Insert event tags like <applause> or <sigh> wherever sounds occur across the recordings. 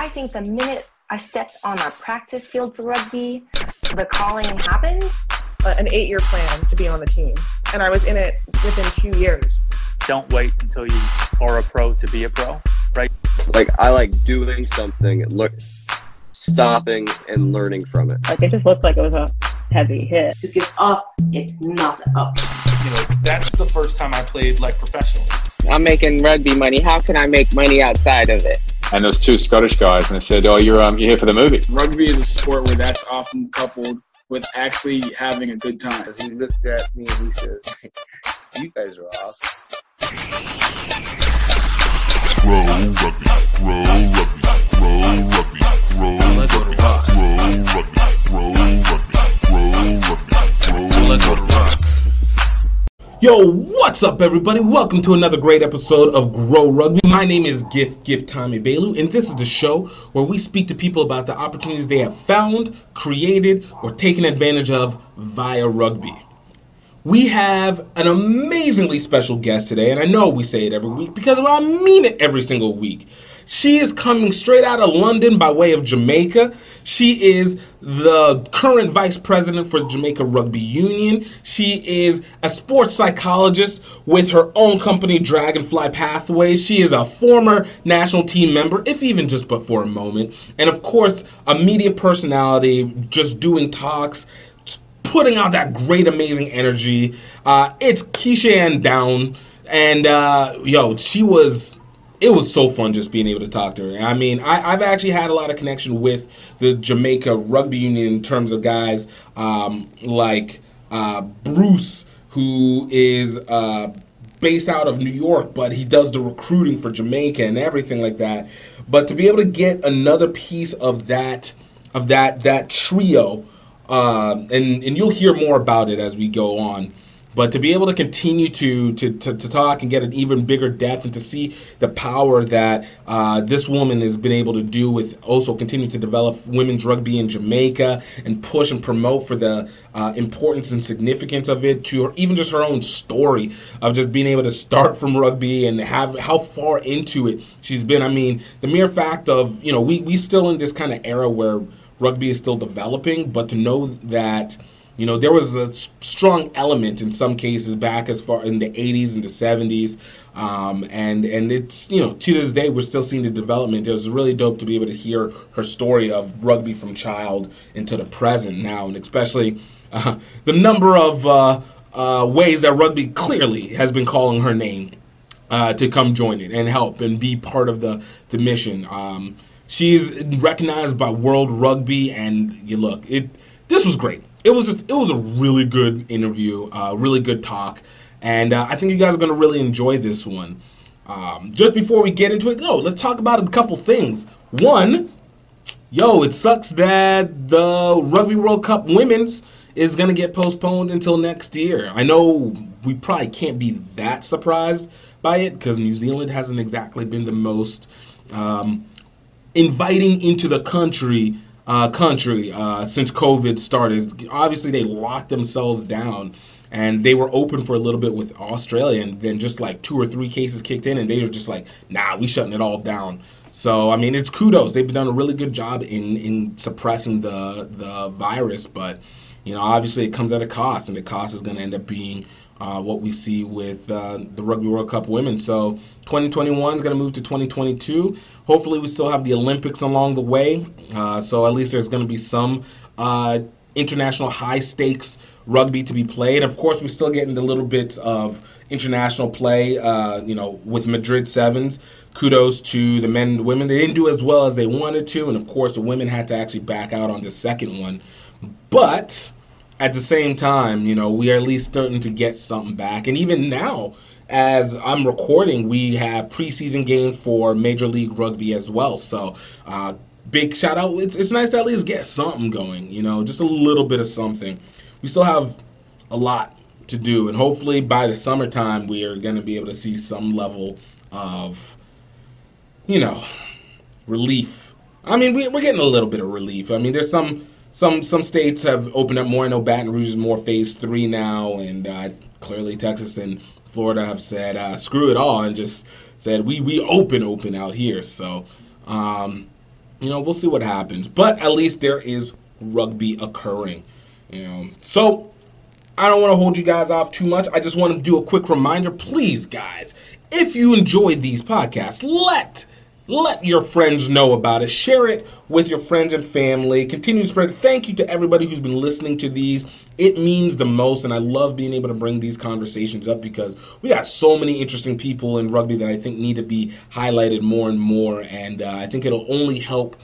I think the minute I stepped on our practice field for rugby, the calling happened. Uh, an eight year plan to be on the team. And I was in it within two years. Don't wait until you are a pro to be a pro, right? Like, I like doing something, look, stopping and learning from it. Like, it just looked like it was a heavy hit. To it's up, it's not up. You know, that's the first time I played like professionally. I'm making rugby money. How can I make money outside of it? And there's two Scottish guys, and they said, "Oh, you're um, you're here for the movie." Rugby is a sport where that's often coupled with actually having a good time. He looked at me and he says, "You guys are awesome." Grow rugby, grow rugby, grow rugby, grow rugby, grow rugby, grow rugby, grow rugby, grow rugby. Yo, what's up, everybody? Welcome to another great episode of Greaux Rugby. My name is Gift Gift Tommy Bailu, and this is the show where we speak to people about the opportunities they have found, created, or taken advantage of via rugby. We have an amazingly special guest today, and I know we say it every week because I mean it every single week. She is coming straight out of London by way of Jamaica. She is the current vice president for Jamaica Rugby Union. She is a sports psychologist with her own company, Dragonfly Pathways. She is a former national team member, if even just but for a moment. And of course, a media personality, just doing talks, putting out that great, amazing energy. Uh, it's Keisha Ann Down. And uh, yo, she was it was so fun just being able to talk to her. I mean, I, have actually had a lot of connection with the Jamaica Rugby Union in terms of guys um, like uh, Bruce, who is uh, based out of New York, but he does the recruiting for Jamaica and everything like that. But to be able to get another piece of that of that that trio, uh, and and you'll hear more about it as we go on. But to be able to continue to, to, to, to, talk and get an even bigger depth and to see the power that uh, this woman has been able to do with also continue to develop women's rugby in Jamaica and push and promote for the uh, importance and significance of it to her, even just her own story of just being able to start from rugby and have how far into it she's been. I mean, the mere fact of, you know, we, we still in this kind of era where rugby is still developing, but to know that – you know, there was a strong element in some cases back as far in the 80s and the 70s. Um, and and it's you know to this day we're still seeing the development. It was really dope to be able to hear her story of rugby from child into the present now, and especially uh, the number of uh, uh, ways that rugby clearly has been calling her name uh, to come join it and help and be part of the the mission. Um, she's recognized by World Rugby, and you look it. This was great it was just it was a really good interview, uh, really good talk, and uh, I think you guys are gonna really enjoy this one. Um, just before we get into it, though, let's talk about a couple things. One, yo, it sucks that the Rugby World Cup Women's is gonna get postponed until next year. I know we probably can't be that surprised by it because New Zealand hasn't exactly been the most um, inviting into the country uh, country uh, since COVID started. Obviously, they locked themselves down and they were open for a little bit with Australia, and then just like two or three cases kicked in, and they were just like, "Nah, we shutting it all down." So I mean, it's kudos. They've done a really good job in in suppressing the the virus, but you know, obviously it comes at a cost, and the cost is going to end up being uh, what we see with uh, the Rugby World Cup women. So 2021 is going to move to 2022. Hopefully, we still have the Olympics along the way. Uh, so at least there's going to be some uh, international high stakes rugby to be played. Of course, we're still getting the little bits of international play, uh, you know, with Madrid Sevens. Kudos to the men and the women. They didn't do as well as they wanted to. And of course, the women had to actually back out on the second one. But at the same time, you know, we are at least starting to get something back. And even now, as I'm recording, we have preseason games for Major League Rugby as well. So, uh, big shout out. It's, it's nice to at least get something going, you know, just a little bit of something. We still have a lot to do, and hopefully by the summertime, we are going to be able to see some level of, you know, relief. I mean, we, we're getting a little bit of relief. I mean, there's some some some states have opened up more. I know Baton Rouge is more phase three now, and uh, clearly Texas and Florida have said uh, screw it all and just said we we open open out here. So um, you know, we'll see what happens. But at least there is rugby occurring. You know, so I don't want to hold you guys off too much. I just want to do a quick reminder, please, guys. If you enjoyed these podcasts, let let your friends know about it. Share it with your friends and family. Continue to spread. Thank you to everybody who's been listening to these. It means the most, and I love being able to bring these conversations up because we got so many interesting people in rugby that I think need to be highlighted more and more. And uh, I think it'll only help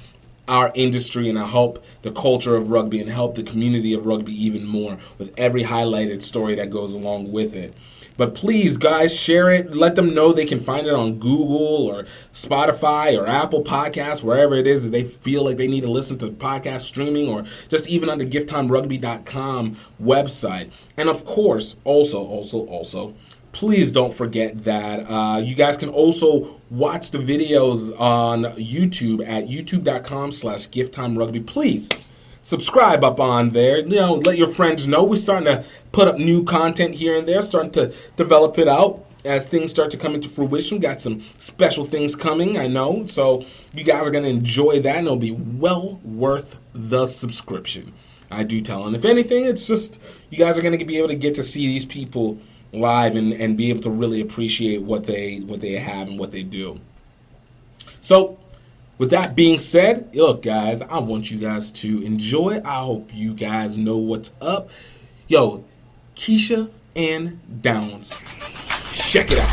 our industry and help the culture of rugby and help the community of rugby even more with every highlighted story that goes along with it. But please, guys, share it. Let them know they can find it on Google or Spotify or Apple Podcasts, wherever it is that they feel like they need to listen to podcast streaming or just even on the gifttimerugby.com website. And of course, also, also, also, please don't forget that uh, you guys can also watch the videos on YouTube at youtube.com slash gifttimerugby. Please subscribe up on there. You know, let your friends know. We're starting to put up new content here and there, starting to develop it out as things start to come into fruition. Got some special things coming, I know. So you guys are going to enjoy that, and it'll be well worth the subscription. I do tell. And if anything, it's just you guys are going to be able to get to see these people live and, and be able to really appreciate what they what they have and what they do. So with that being said, look, guys, I want you guys to enjoy. I hope you guys know what's up. Yo, Keisha Ann Downs. Check it out.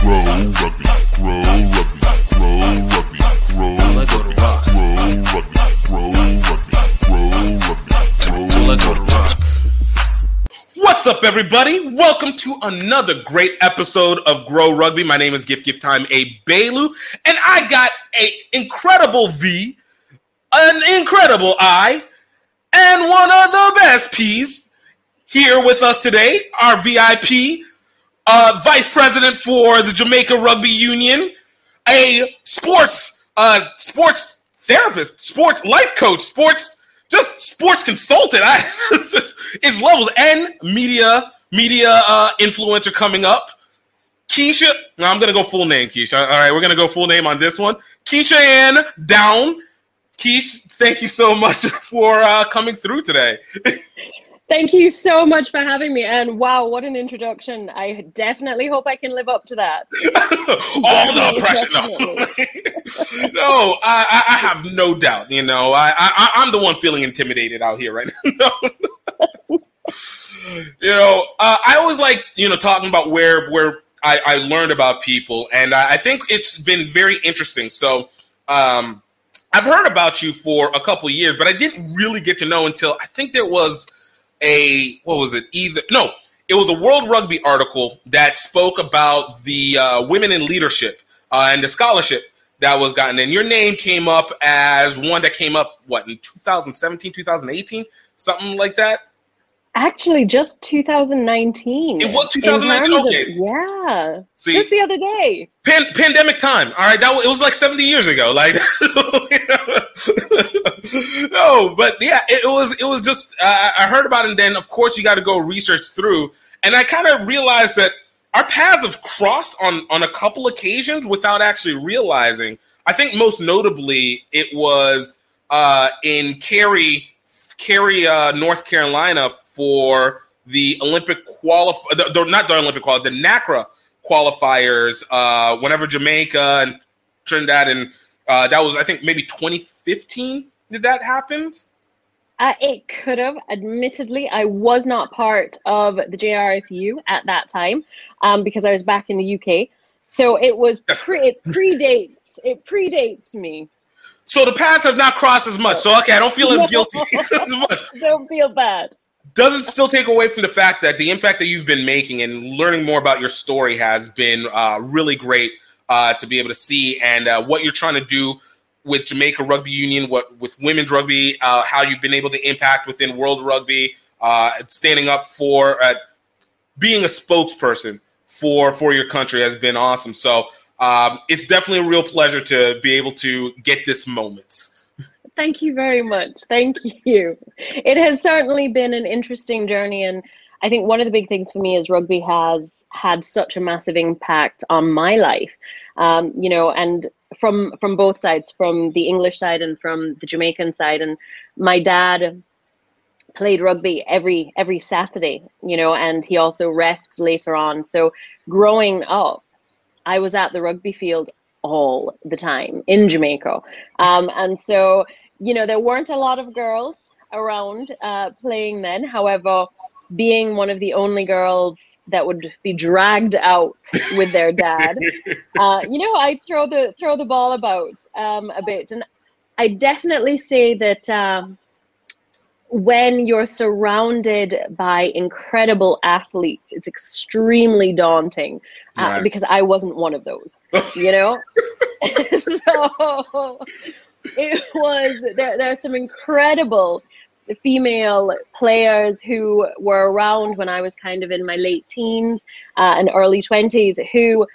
Grow rugby, grow rugby, grow rugby, grow rugby, grow rugby, grow rugby, grow rugby, grow rugby. What's up, everybody? Welcome to another great episode of Greaux Rugby. My name is Gift Gift Time A Bailu, and I got a incredible V, an incredible I, and one of the best P's here with us today. Our VIP, uh, Vice President for the Jamaica Rugby Union, a sports uh, sports therapist, sports life coach, sports just sports consultant. I <laughs> it's, it's levels and media media uh, influencer coming up. Keisha, no, I'm gonna go full name, Keisha. All right, we're gonna go full name on this one. Keisha Ann Down. Keish, thank you so <laughs> much for uh, coming through today. <laughs> Thank you so much for having me. And wow, what an introduction. I definitely hope I can live up to that. <laughs> All the pressure. No, <laughs> no I, I have no doubt. You know, I, I, I'm the one feeling intimidated out here right <laughs> now. you know, uh, I always like, you know, talking about where, where I, I learned about people. And I, I think it's been very interesting. So, um, I've heard about you for a couple years, but I didn't really get to know until I think there was a what was it? Either no, it was a World Rugby article that spoke about the uh, women in leadership uh, and the scholarship that was gotten. And your name came up as one that came up what in 2017, 2018, something like that. Actually, just 2019. It was 2019. In of- Okay. yeah. See? just the other day. Pan- pandemic time. All right, that was, it was like 70 years ago. Like, <laughs> no, but yeah, it, was. It was just uh, I heard about it, and then of course you got to go research through, and I kind of realized that our paths have crossed on on a couple occasions without actually realizing. I think most notably it was uh, in Cary, Cary, uh, North Carolina for the Olympic qualify. The, the, not the Olympic qualify, the NACRA qualifiers. Uh, whenever Jamaica and Trinidad and uh, that was I think maybe 2015. Did that happen? Uh, it could have. Admittedly, I was not part of the JRFU at that time um, because I was back in the UK. So it was pre- it predates it predates me. So the paths have not crossed as much. So okay, I don't feel as guilty <laughs> <laughs> as much. Don't feel bad. Doesn't still take away from the fact that the impact that you've been making and learning more about your story has been uh, really great uh, to be able to see and uh, what you're trying to do with Jamaica Rugby Union, what with women's rugby, uh, how you've been able to impact within World Rugby, uh, standing up for uh, being a spokesperson for for your country has been awesome. So um, it's definitely a real pleasure to be able to get this moment. Thank you very much. Thank you. It has certainly been an interesting journey. And I think one of the big things for me is rugby has had such a massive impact on my life. um, you know, and from from both sides, from the English side and from the Jamaican side. And my dad played rugby every every Saturday, you know, and he also refed later on. So growing up, I was at the rugby field all the time in Jamaica, um, and so you know there weren't a lot of girls around uh, playing then. However, being one of the only girls that would be dragged out with their dad, <laughs> uh, you know, I throw the throw the ball about um, a bit, and I definitely say that. Um, when you're surrounded by incredible athletes, it's extremely daunting uh, Right. because I wasn't one of those, you know? <laughs> <laughs> so it was, there, there are some incredible female players who were around when I was kind of in my late teens uh, and early 20s who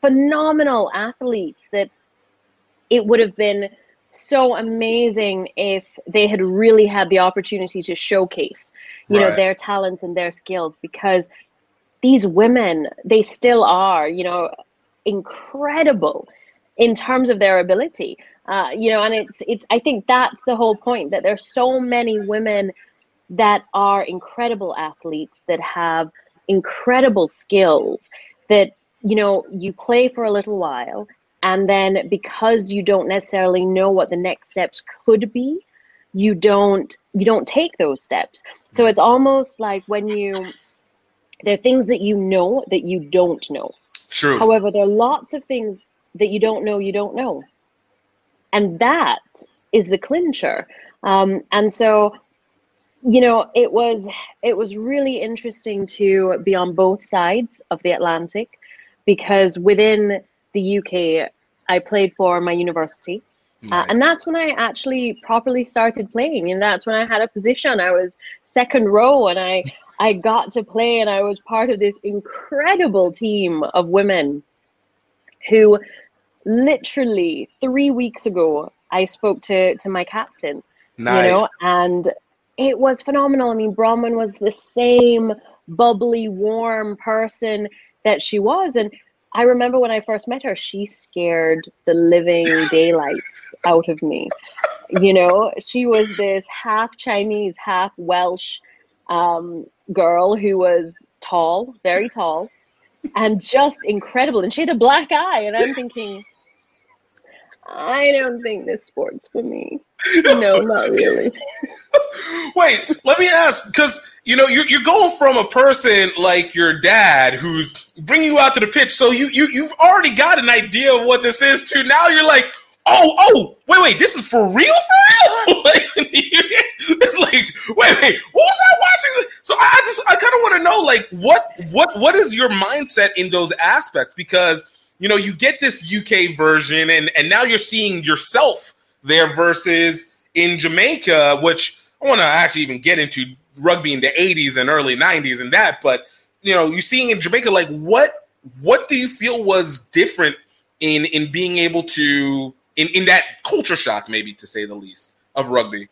phenomenal athletes that it would have been so amazing if they had really had the opportunity to showcase you know their talents and their skills because these women they still are you know incredible in terms of their ability. Uh, you know and it's it's i think that's the whole point that there's so many women that are incredible athletes that have incredible skills that you know you play for a little while and then because you don't necessarily know what the next steps could be you don't you don't take those steps. So it's almost like when you there are things that you know that you don't know. True. however there are lots of things that you don't know you don't know. And that is the clincher. Um, and so you know it was it was really interesting to be on both sides of the atlantic because within the uk i played for my university. Uh, and that's when i actually properly started playing and that's when i had a position. I was second row and i <laughs> i got to play and i was part of this incredible team of women who literally three weeks ago i spoke to to my captain you know Nice. and it was phenomenal. I mean bronwyn was the same bubbly warm person that she was and i remember when i first met her she scared the living <laughs> daylights out of me. You know she was this half chinese half welsh um, girl who was tall very tall and just incredible and she had a black eye and i'm thinking i don't think this sport's for me. <laughs> No not really <laughs> Wait, let me ask because you know you're, you're going from a person like your dad who's bringing you out to the pitch, so you you you've already got an idea of what this is. To now you're like, oh oh wait wait, this is for real for real. <laughs> like, <laughs> it's like wait wait, what was I watching? So I I just I kind of want to know like what what what is your mindset in those aspects because you know you get this UK version and and now you're seeing yourself there versus in Jamaica, which I want to actually even get into rugby in the 80s and early 90s and that, but you know, you seeing in Jamaica, like what what do you feel was different in in being able to in, in that culture shock, maybe to say the least, of rugby?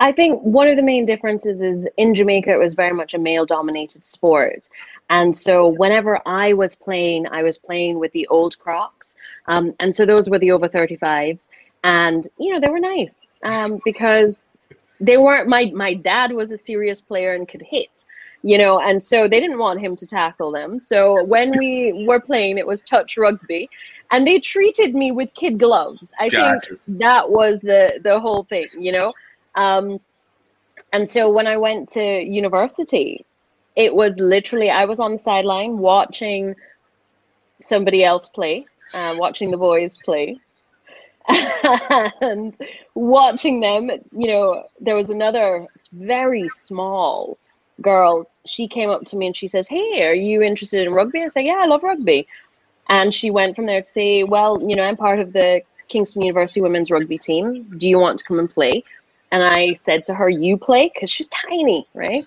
I think one of the main differences is in Jamaica, it was very much a male dominated sport. And so whenever I was playing, I was playing with the old Crocs. Um, and so those were the over 35s. And, you know, they were nice um, because they weren't, my, my dad was a serious player and could hit, you know, and so they didn't want him to tackle them. So when we were playing, it was touch rugby. And they treated me with kid gloves. I Gotcha. think that was the the whole thing, you know. Um, and so when I went to university, it was literally I was on the sideline watching somebody else play, uh, watching the boys play, <laughs> and watching them. You know, there was another very small girl. She came up to me and she says, "Hey, are you interested in rugby?" I said, "Yeah, I love rugby." And she went from there to say, "Well, you know, I'm part of the Kingston University women's rugby team. Do you want to come and play?" And I said to her, You play? Because she's tiny, right?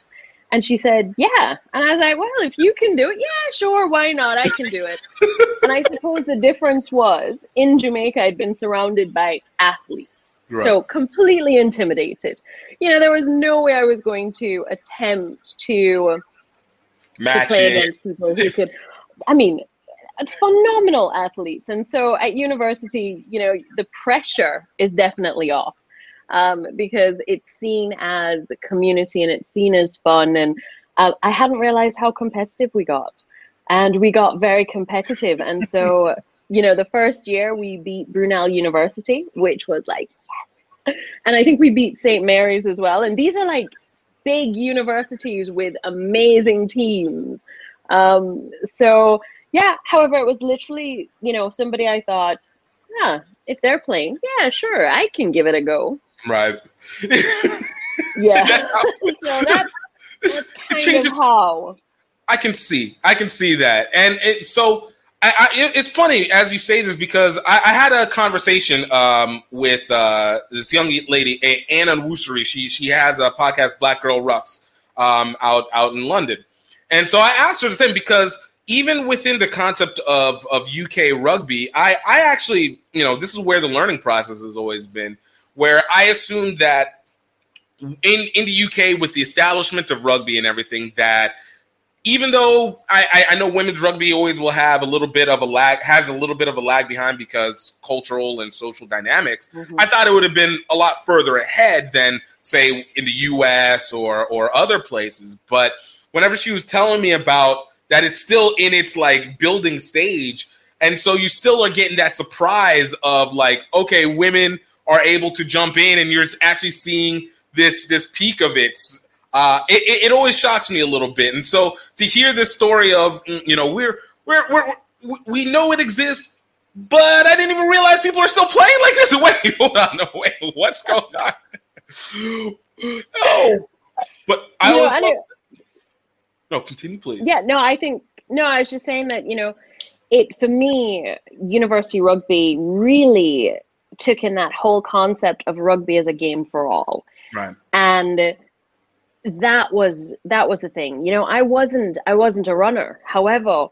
And she said, Yeah. And I was like, Well, if you can do it, yeah, sure, why not? I can do it. <laughs> and I suppose the difference was in Jamaica, I'd been surrounded by athletes. So completely intimidated. You know, there was no way I was going to attempt to, to play it. against people who could. I mean, phenomenal athletes. And so at university, you know, the pressure is definitely off um, because it's seen as community and it's seen as fun. And uh, I hadn't realized how competitive we got. And we got very competitive. And so, <laughs> you know, the first year we beat Brunel University, which was like, yes. And I think we beat St. Mary's as well. And these are like big universities with amazing teams. Um, so, yeah, however, it was literally, you know, somebody I thought, yeah, if they're playing, yeah, sure, I can give it a go. Right. Yeah. so that's, that's kind changes- of how. I can see. I can see that. And it, so I, I, it- it's funny as you say this because I, I had a conversation um, with uh, this young lady, Anna Woosery. She she has a podcast, Black Girl Rux, um, out out in London. And so I asked her the same because even within the concept of of UK rugby, I I actually you know this is where the learning process has always been, where I assumed that in in the UK with the establishment of rugby and everything that even though I, I, I know women's rugby always will have a little bit of a lag, has a little bit of a lag behind because cultural and social dynamics. Mm-hmm. I thought it would have been a lot further ahead than say in the U.S. or or other places. But whenever she was telling me about that, it's still in its like building stage, and so you still are getting that surprise of like, okay, women are able to jump in, and you're actually seeing this this peak of it uh, it, it, always shocks me a little bit. And so to hear this story of, mm, you know, we're, we're, we're, we- know it exists, but I didn't even realize people are still playing like this. <laughs> Wait, hold on. No, wait, what's going on? <gasps> no. But I You know, always know- no, continue, please. Yeah, no, I think no, I was just saying that, you know, it for me, university rugby really took in that whole concept of rugby as a game for all. Right. And that was that was the thing. You know, I wasn't I wasn't a runner. However,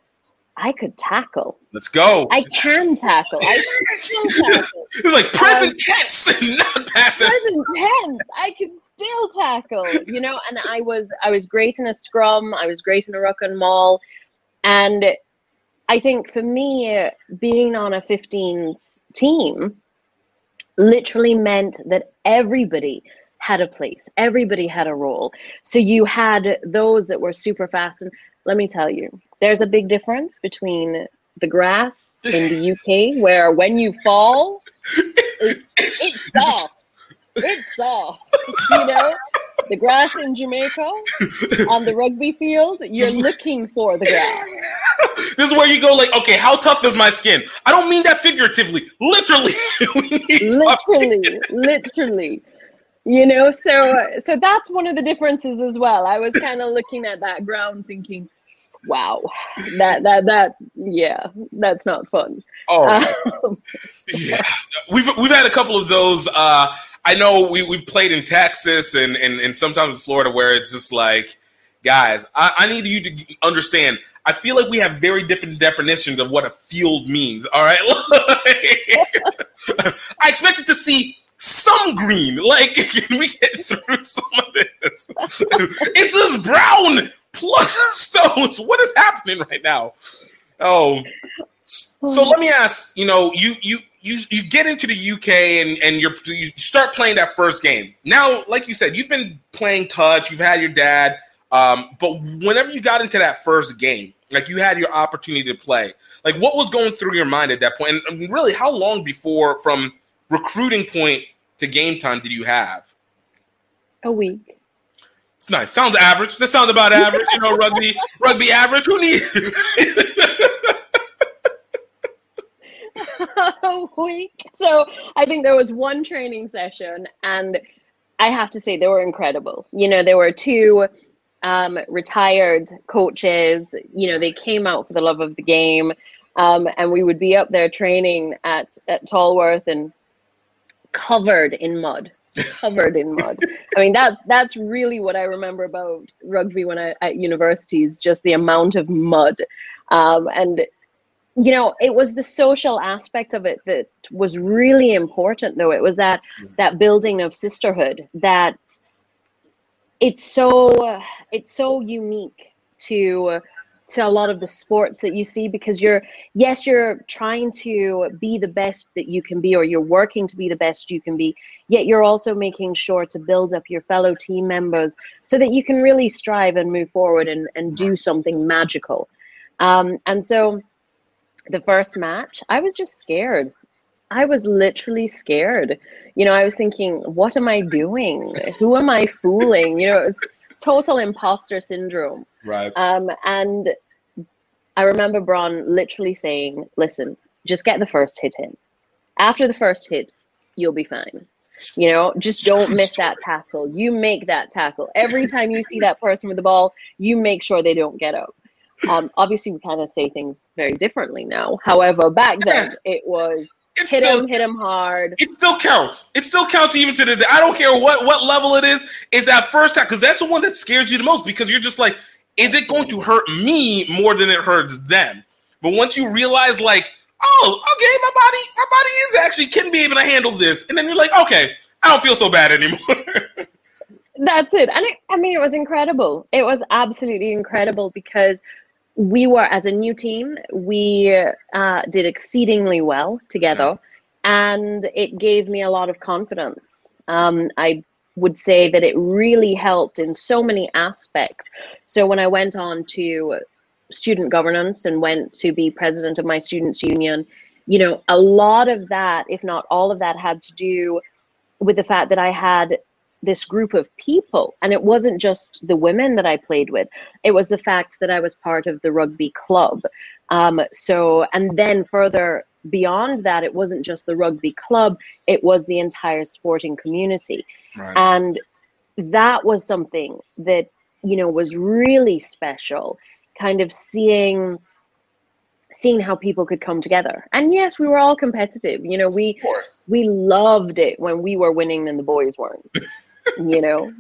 I could tackle. Let's go. I can tackle. I <laughs> can still tackle. It's like present um, tense, not past tense. present tense. I can still tackle, you know, and I was I was great in a scrum, I was great in a ruck and maul. And I think for me, being on a 15s team literally meant that everybody had a place, everybody had a role. So you had those that were super fast. And let me tell you, there's a big difference between the grass in the UK, <laughs> where when you fall, <laughs> it, it's soft. It's soft. <laughs> You know, the grass in Jamaica on the rugby field, you're looking for the grass. <laughs> This is where you go like, okay, how tough is my skin? I don't mean that figuratively. Literally. <laughs> we need tough skin. literally, literally. You know, so so that's one of the differences as well. I was kind of looking at that ground, thinking, "Wow, that that that yeah, that's not fun." Oh, Um, yeah. We've we've had a couple of those. Uh, I know we we've played in Texas and and, and sometimes in Florida where it's just like, guys, I, I need you to understand. I feel like we have very different definitions of what a field means. All right, <laughs> <laughs> I expected to see some green. Like, <laughs> can we get through some of this? it's this brown plus stones. What is happening right now? Oh, so hmm. let me ask. You know, you you you you get into the UK and and you're you start playing that first game. Now, like you said, you've been playing touch. You've had your dad. Um, but whenever you got into that first game, like you had your opportunity to play, like what was going through your mind at that point? And, and really, how long before from recruiting point to game time did you have? a week. It's nice. Sounds average. This sounds about average. You know, rugby, rugby average. Who needs? <laughs> week. So I think there was one training session, and I have to say they were incredible. You know, there were two um, retired coaches. You know, they came out for the love of the game, um, and we would be up there training at at Tolworth and covered in mud. covered in mud. <laughs> I mean, that's that's really what I remember about rugby when I at universities, just the amount of mud. Um, and you know, it was the social aspect of it that was really important though. It was that that building of sisterhood that it's so it's so unique to to a lot of the sports that you see because you're yes you're trying to be the best that you can be or you're working to be the best you can be yet you're also making sure to build up your fellow team members so that you can really strive and move forward and, and do something magical. Um, and so the first match i was just scared i was literally scared you know i was thinking what am i doing who am i fooling you know it was total imposter syndrome Right. um, and I remember Braun literally saying, listen, just get the first hit in. After the first hit, you'll be fine. You know, just don't miss that tackle. You make that tackle. Every time you see that person with the ball, you make sure they don't get up. Um, obviously, we kind of say things very differently now. However, back then, it was It's hit still- him, hit him hard. It still counts. It still counts even to this day. I don't care what what level it is. Is that first time because that's the one that scares you the most because you're just like, is it going to hurt me more than it hurts them? But once you realize, like, oh, okay, my body, my body is actually can be able to handle this, and then you're like, okay, I don't feel so bad anymore. <laughs> That's it. And it, I mean, it was incredible. It was absolutely incredible because we were, as a new team, we uh, did exceedingly well together. And it gave me a lot of confidence. Um, I would say that it really helped in so many aspects. So when I went on to student governance and went to be president of my students' union, you know, a lot of that, if not all of that, had to do with the fact that I had this group of people. And it wasn't just the women that i played with. It was the fact that i was part of the rugby club. Um, so and then further beyond that it wasn't just the rugby club. It was the entire sporting community. And that was something that you know was really special kind of seeing seeing how people could come together. And yes we were all competitive. You know we we loved it when we were winning and the boys weren't you know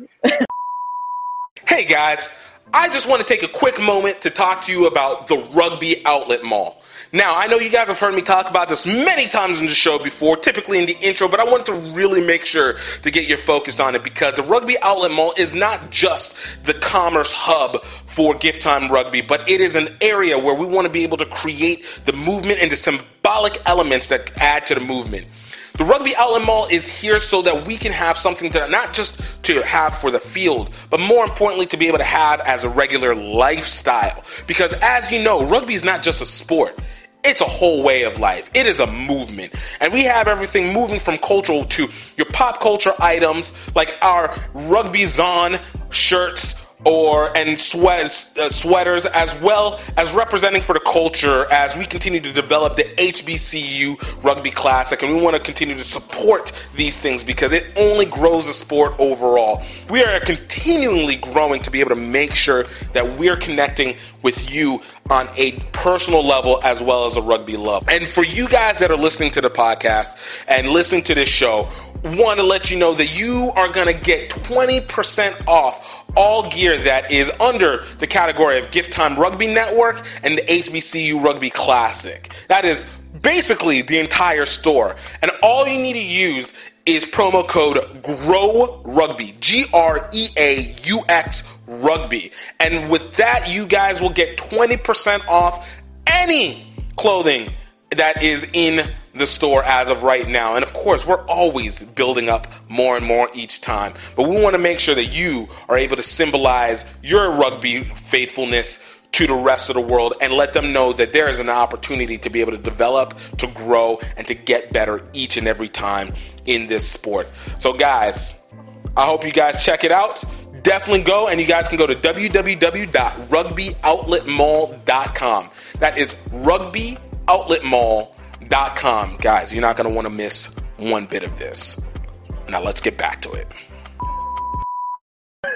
Hey guys, I just want to take a quick moment to talk to you about the Rugby Outlet Mall. Now, I know you guys have heard me talk about this many times in the show before, typically in the intro, but I want to really make sure to get your focus on it because the Rugby Outlet Mall is not just the commerce hub for gift time rugby, but it is an area where we want to be able to create the movement and the symbolic elements that add to the movement. The Rugby Outlet Mall is here so that we can have something to not just to have for the field, but more importantly to be able to have as a regular lifestyle. Because as you know, rugby is not just a sport. It's a whole way of life. It is a movement. And we have everything moving from cultural to your pop culture items like our Rugby Zon shirts or and sweats, uh, sweaters as well as representing for the culture as we continue to develop the HBCU Rugby Classic and we want to continue to support these things because it only grows the sport overall. We are continually growing to be able to make sure that we're connecting with you on a personal level as well as a rugby love. And for you guys that are listening to the podcast and listening to this show, want to let you know that you are going to get 20% off all gear that is under the category of Gift Time Rugby Network and the HBCU Rugby Classic. That is basically the entire store. And all you need to use is promo code GREAUX Rugby, G R E A U X Rugby. And with that, you guys will get 20% off any clothing that is in the store as of right now. And of course, we're always building up more and more each time. But we want to make sure that you are able to symbolize your rugby faithfulness to the rest of the world and let them know that there is an opportunity to be able to develop, to grow, and to get better each and every time in this sport. So, guys, I hope you guys check it out. Definitely go, and you guys can go to www.rugbyoutletmall.com. That is rugbyoutletmall.com. Guys, you're not going to want to miss one bit of this. Now, let's get back to it.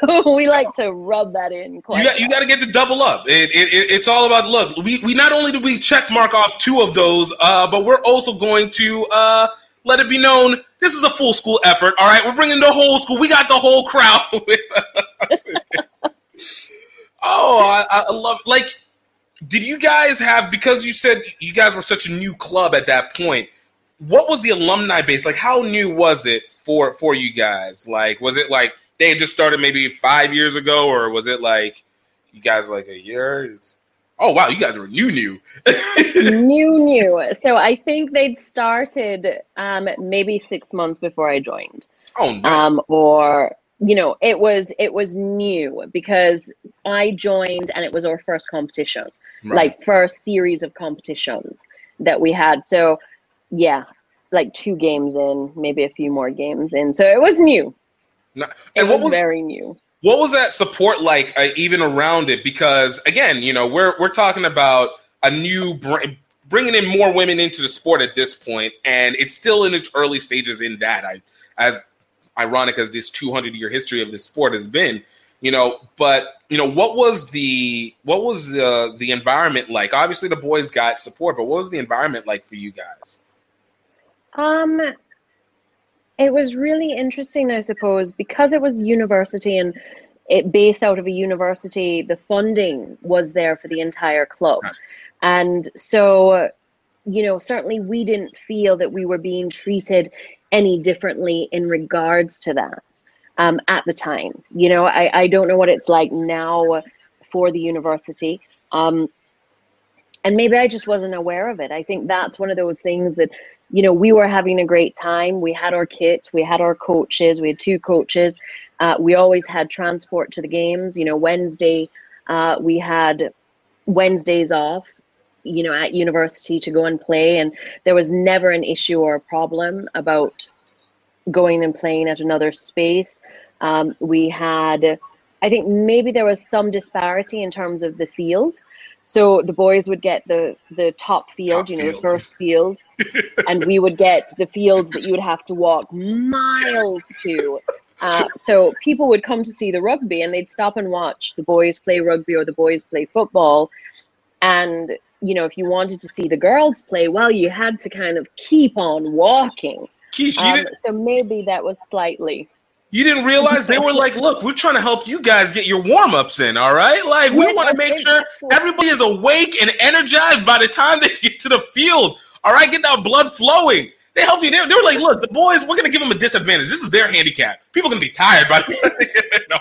<laughs> we like to rub that in quite You got, you got to get the double up. It, it, it- it's all about look. We, we not only did we check mark off two of those, uh, but we're also going to uh, let it be known this is a full school effort. All right, we're bringing the whole school. We got the whole crowd <laughs> with us. <laughs> oh, I, I love. Like, did you guys have because you said you guys were such a new club at that point? What was the alumni base like? How new was it for for you guys? Like, was it like they had just started maybe five years ago, or was it like you guys like a year? It's, Oh wow, you guys were new, new. <laughs> new, new. So I think they'd started um, maybe six months before I joined. Oh no. Um, or you know, it was it was new because I joined and it was our first competition, Right. like first series of competitions that we had. So yeah, like two games in, maybe a few more games in. So it was new. No- It and what was, was very new. what was that support like uh, even around it because again you know we're we're talking about a new br- bringing in more women into the sport at this point and it's still in its early stages in that i as ironic as this 200 year history of this sport has been you know but you know what was the what was the the environment like? Obviously the boys got support but what was the environment like for you guys? Um, it was really interesting, I suppose, because it was university and it based out of a university. The funding was there for the entire club, and so you know, certainly we didn't feel that we were being treated any differently in regards to that um, at the time. You know, I, I don't know what it's like now for the university. Um, and maybe I just wasn't aware of it. I think that's one of those things that, you know, we were having a great time. We had our kit, we had our coaches, we had two coaches. Uh, we always had transport to the games. You know, Wednesday, uh, we had Wednesdays off, you know, at university to go and play. And there was never an issue or a problem about going and playing at another space. Um, we had, I think maybe there was some disparity in terms of the field. So the boys would get the the top field, Top you know, the field. first <laughs> field, and we would get the fields that you would have to walk miles to. Uh, so people would come to see the rugby, and they'd stop and watch the boys play rugby or the boys play football. And you know, if you wanted to see the girls play, well, you had to kind of keep on walking. Keish, Um, so maybe that was slightly. You didn't realize they were like, look, we're trying to help you guys get your warm ups in, all right? Like, we want to make sure everybody is awake and energized by the time they <laughs> get to the field, all right? Get that blood flowing. They help you. They, they were like, look, the boys, we're going to give them a disadvantage. This is their handicap. People are going to be tired by the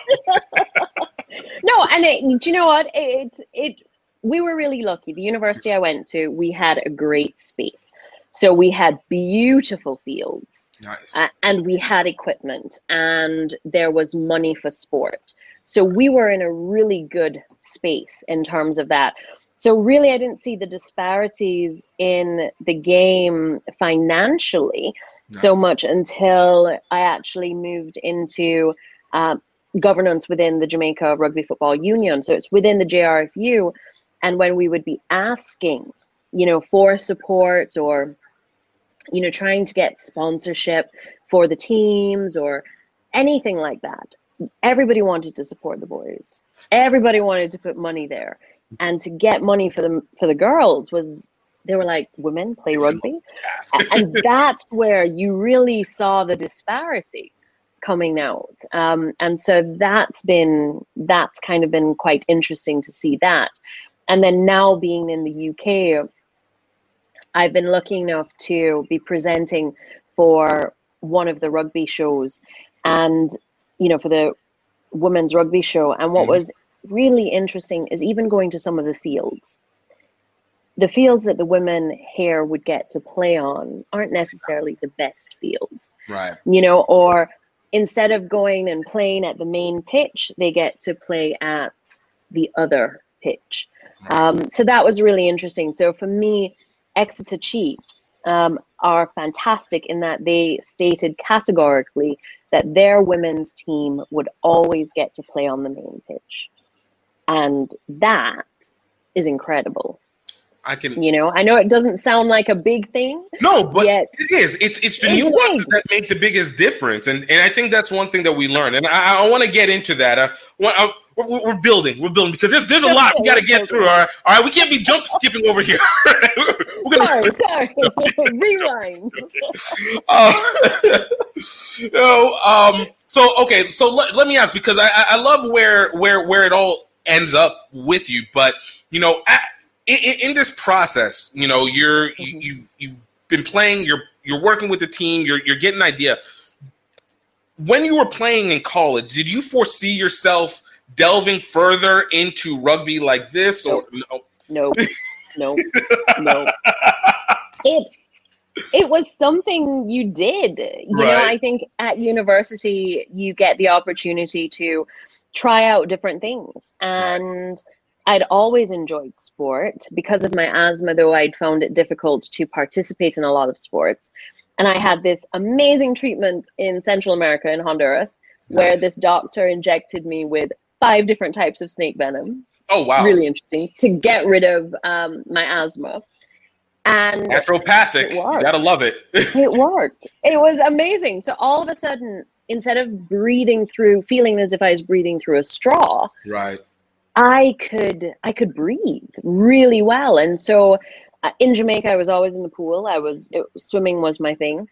<laughs> <laughs> No, and it, do you know what? It, it it we were really lucky. The university I went to, we had a great space. So we had beautiful fields. Nice. uh, and we had equipment and there was money for sport. So we were in a really good space in terms of that. So really I didn't see the disparities in the game financially so much until I actually moved into um, governance within the Jamaica Rugby Football Union. So it's within the JRFU. And when we would be asking, you know, for support or, you know, trying to get sponsorship for the teams or anything like that, everybody wanted to support the boys. Everybody wanted to put money there. And to get money for them for the girls was they were like, women play rugby. And that's where you really saw the disparity coming out um, and so that's been that's kind of been quite interesting to see that and then now being in the uk i've been lucky enough to be presenting for one of the rugby shows and you know for the women's rugby show and what Mhm. was really interesting is even going to some of the fields the fields that the women here would get to play on aren't necessarily the best fields right. you know, or instead of going and playing at the main pitch, they get to play at the other pitch. Um, so that was really interesting. So for me, Exeter Chiefs um, are fantastic in that they stated categorically that their women's team would always get to play on the main pitch. And that is incredible. I can. You know, I know it doesn't sound like a big thing. No, but Yet- it is. It's it's the It's nuances big. that make the biggest difference, and and I think that's one thing that we learned. And I, I want to get into that. Uh, one- uh, we're, we're- we're building, we're building because there's there's a lot we got to get through. All right, all right. We can't be jump skipping over here. <laughs> we're gonna Sorry, <laughs> sorry. <laughs> Rewind. uh, no, um, so okay, so let, let me ask because I, I- love where where where it all ends up with you, but you know, at, in, in- this process, you know, you're you, you've you've been playing, you're you're working with the team, you're you're getting an idea. When you were playing in college, did you foresee yourself delving further into rugby like this, or no? no, no, no. It it was something you did. You know, I think at university you get the opportunity to try out different things. And I'd always enjoyed sport. Because of my asthma, though, I'd found it difficult to participate in a lot of sports. And I had this amazing treatment in Central America, in Honduras, where this doctor injected me with five different types of snake venom. Oh wow. Really interesting to get rid of um, my asthma. And Naturopathic. You gotta love it. <laughs> it worked. It was amazing. So all of a sudden, instead of breathing through, feeling as if I was breathing through a straw, right. I could I could breathe really well. And so uh, in Jamaica, I was always in the pool. I was it, swimming was my thing.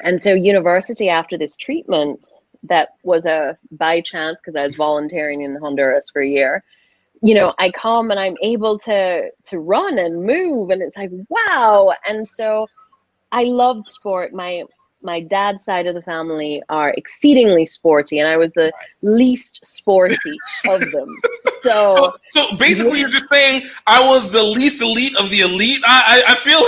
And so university after this treatment that was a by chance because I was volunteering in Honduras for a year. You know, I come and I'm able to to run and move and it's like wow. And so I loved sport. My my dad's side of the family are exceedingly sporty and I was the least sporty of them. <laughs> So, So, so basically, you're just saying I was the least elite of the elite. I, I, I feel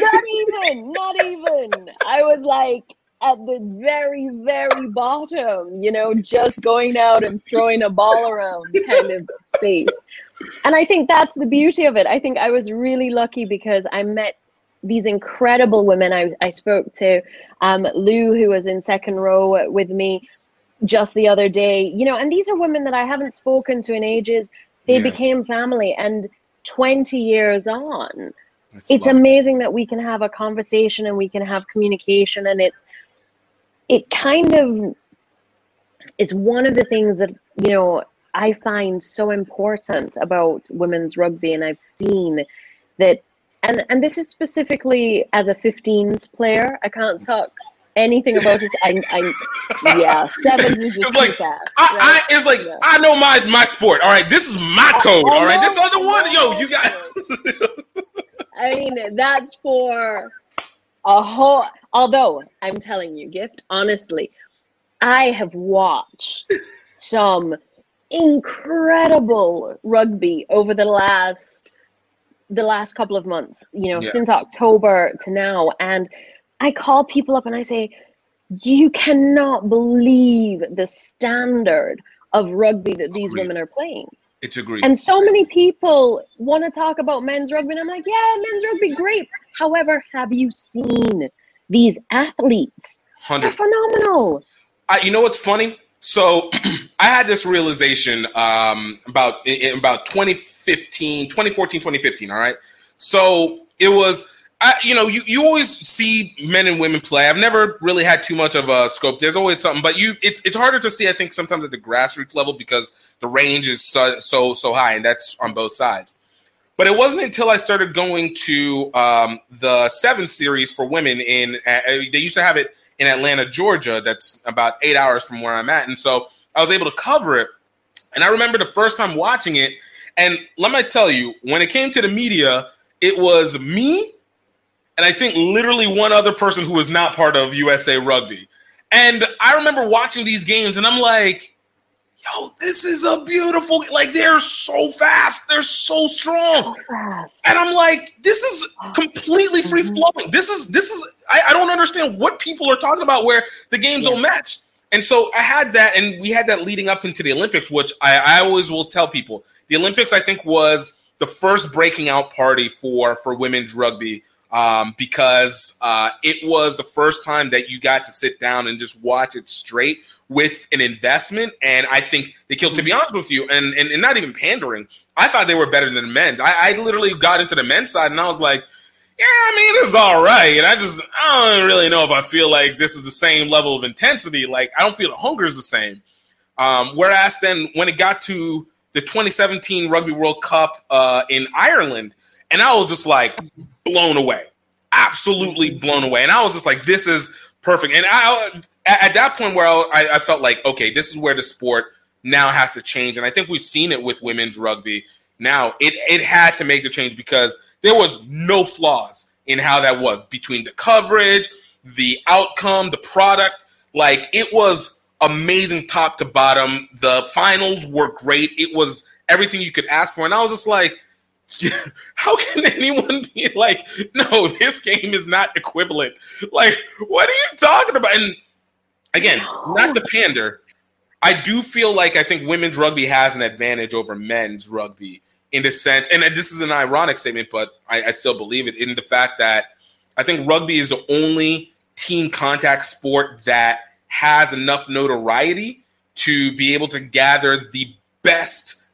not even, not even. I was like at the very, very bottom, you know, just going out and throwing a ball around kind of space. And I think that's the beauty of it. I think I was really lucky because I met these incredible women. I, I spoke to um, Lou, who was in second row with me just the other day, you know, and these are women that I haven't spoken to in ages. They Yeah. became family, and 20 years on, That's it's lovely. amazing that we can have a conversation and we can have communication, and it's it kind of is one of the things that you know I find so important about women's rugby, and I've seen that, and and this is specifically as a 15s player. I can't talk anything about this. I, I yeah, sevens is just It's like, fast. I, right? I, it's like Yeah. I know my my sport. All right, this is my code. All right, this other one, yo, you guys. <laughs> I mean, that's for a whole. Although I'm telling you, gift honestly, I have watched some incredible rugby over the last the last couple of months. You know, Yeah. since October to now, and I call people up and I say, "You cannot believe the standard of rugby that these Agreed. women are playing." It's agreed. And so many people want to talk about men's rugby, and I'm like, yeah, men's rugby, great. However, have you seen these athletes? They're phenomenal. I, you know what's funny? So <clears throat> I had this realization um, about in about 2015, 2014, 2015. All right. So it was, I, you know, you, you always see men and women play. I've never really had too much of a scope. There's always something, but you, it's it's harder to see. I think sometimes at the grassroots level because the range is so so so high, and that's on both sides. But it wasn't until I started going to um, the Sevens Series for women in. Uh, they used to have it in Atlanta, Georgia. That's about eight hours from where I'm at, and so I was able to cover it. And I remember the first time watching it, and let me tell you, when it came to the media, it was me, and I think literally one other person who was not part of USA Rugby. And I remember watching these games, and I'm like, yo, this is a beautiful, like, they're so fast, they're so strong. And I'm like, this is completely free flowing. This is this is I, I don't understand what people are talking about where the games don't match. And so I had that, and we had that leading up into the Olympics, which I, I always will tell people. The Olympics, I think, was the first breaking out party for for women's rugby um, because uh, it was the first time that you got to sit down and just watch it straight with an investment. And I think they killed. To be honest with you, and, and and not even pandering, I thought they were better than the men's. I, I literally got into the men's side, and I was like, yeah, I mean, it's all right. And I just, I don't really know if I feel like this is the same level of intensity. Like, I don't feel the hunger is the same. Um, whereas then when it got to the 2017 Rugby World Cup uh, in Ireland, and I was just like blown away, absolutely blown away. And I was just like, this is perfect. And I, at at that point where I, I felt like, okay, this is where the sport now has to change. And I think we've seen it with women's rugby. Now it it had to make the change because there was no flaws in how that was between the coverage, the outcome, the product. Like it was amazing top to bottom. The finals were great. It was everything you could ask for. And I was just like, <laughs> how can <laughs> anyone be like, no, this game is not equivalent? Like, what are you talking about? And again, not to pander, I do feel like I think women's rugby has an advantage over men's rugby in the sense, and this is an ironic statement, but I, I still believe it in the fact that I think rugby is the only team contact sport that has enough notoriety to be able to gather the best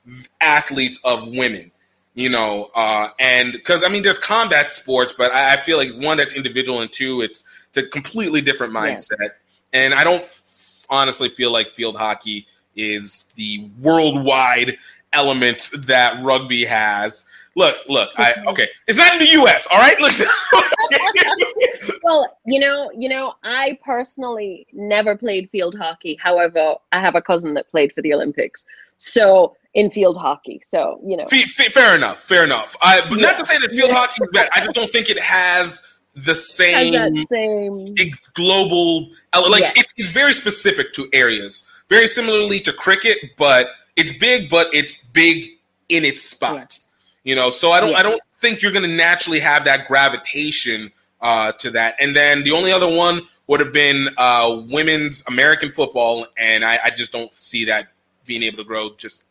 athletes of women you know uh and because i mean there's combat sports but I, I feel like one that's individual and two it's it's a completely different mindset and i don't f- honestly feel like field hockey is the worldwide element that rugby has look look i <laughs> okay it's not in the us all right look <laughs> well, you know, you know, I personally never played field hockey. However, I have a cousin that played for the Olympics. So in field hockey, so you know, F- f- fair enough, fair enough. I, but not to say that field hockey is bad. I just don't think it has the same, same global like Yeah. it's, it's very specific to areas. Very similarly to cricket, but it's big, but it's big in its spots. You know, so I don't I don't think you're going to naturally have that gravitation uh, to that. And then the only other one would have been uh, women's American football, and I, I just don't see that being able to grow just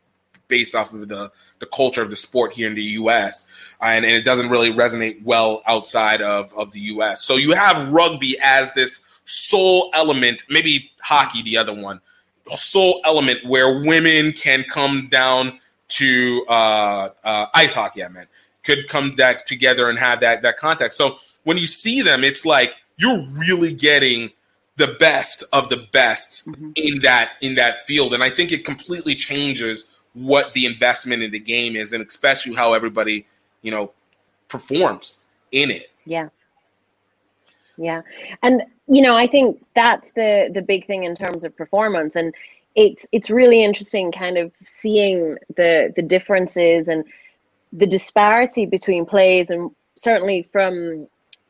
based off of the the culture of the sport here in the U.S. and, and it doesn't really resonate well outside of of the U.S. So you have rugby as this sole element, maybe hockey, the other one, sole element where women can come down to uh, uh, ice hockey. I meant could come back together and have that that contact. So when you see them, it's like you're really getting the best of the best in that in that field, and I think it completely changes what the investment in the game is, and especially how everybody you know performs in it. Yeah. Yeah. And you know, I think that's the the big thing in terms of performance and it's it's really interesting kind of seeing the the differences and the disparity between plays and certainly from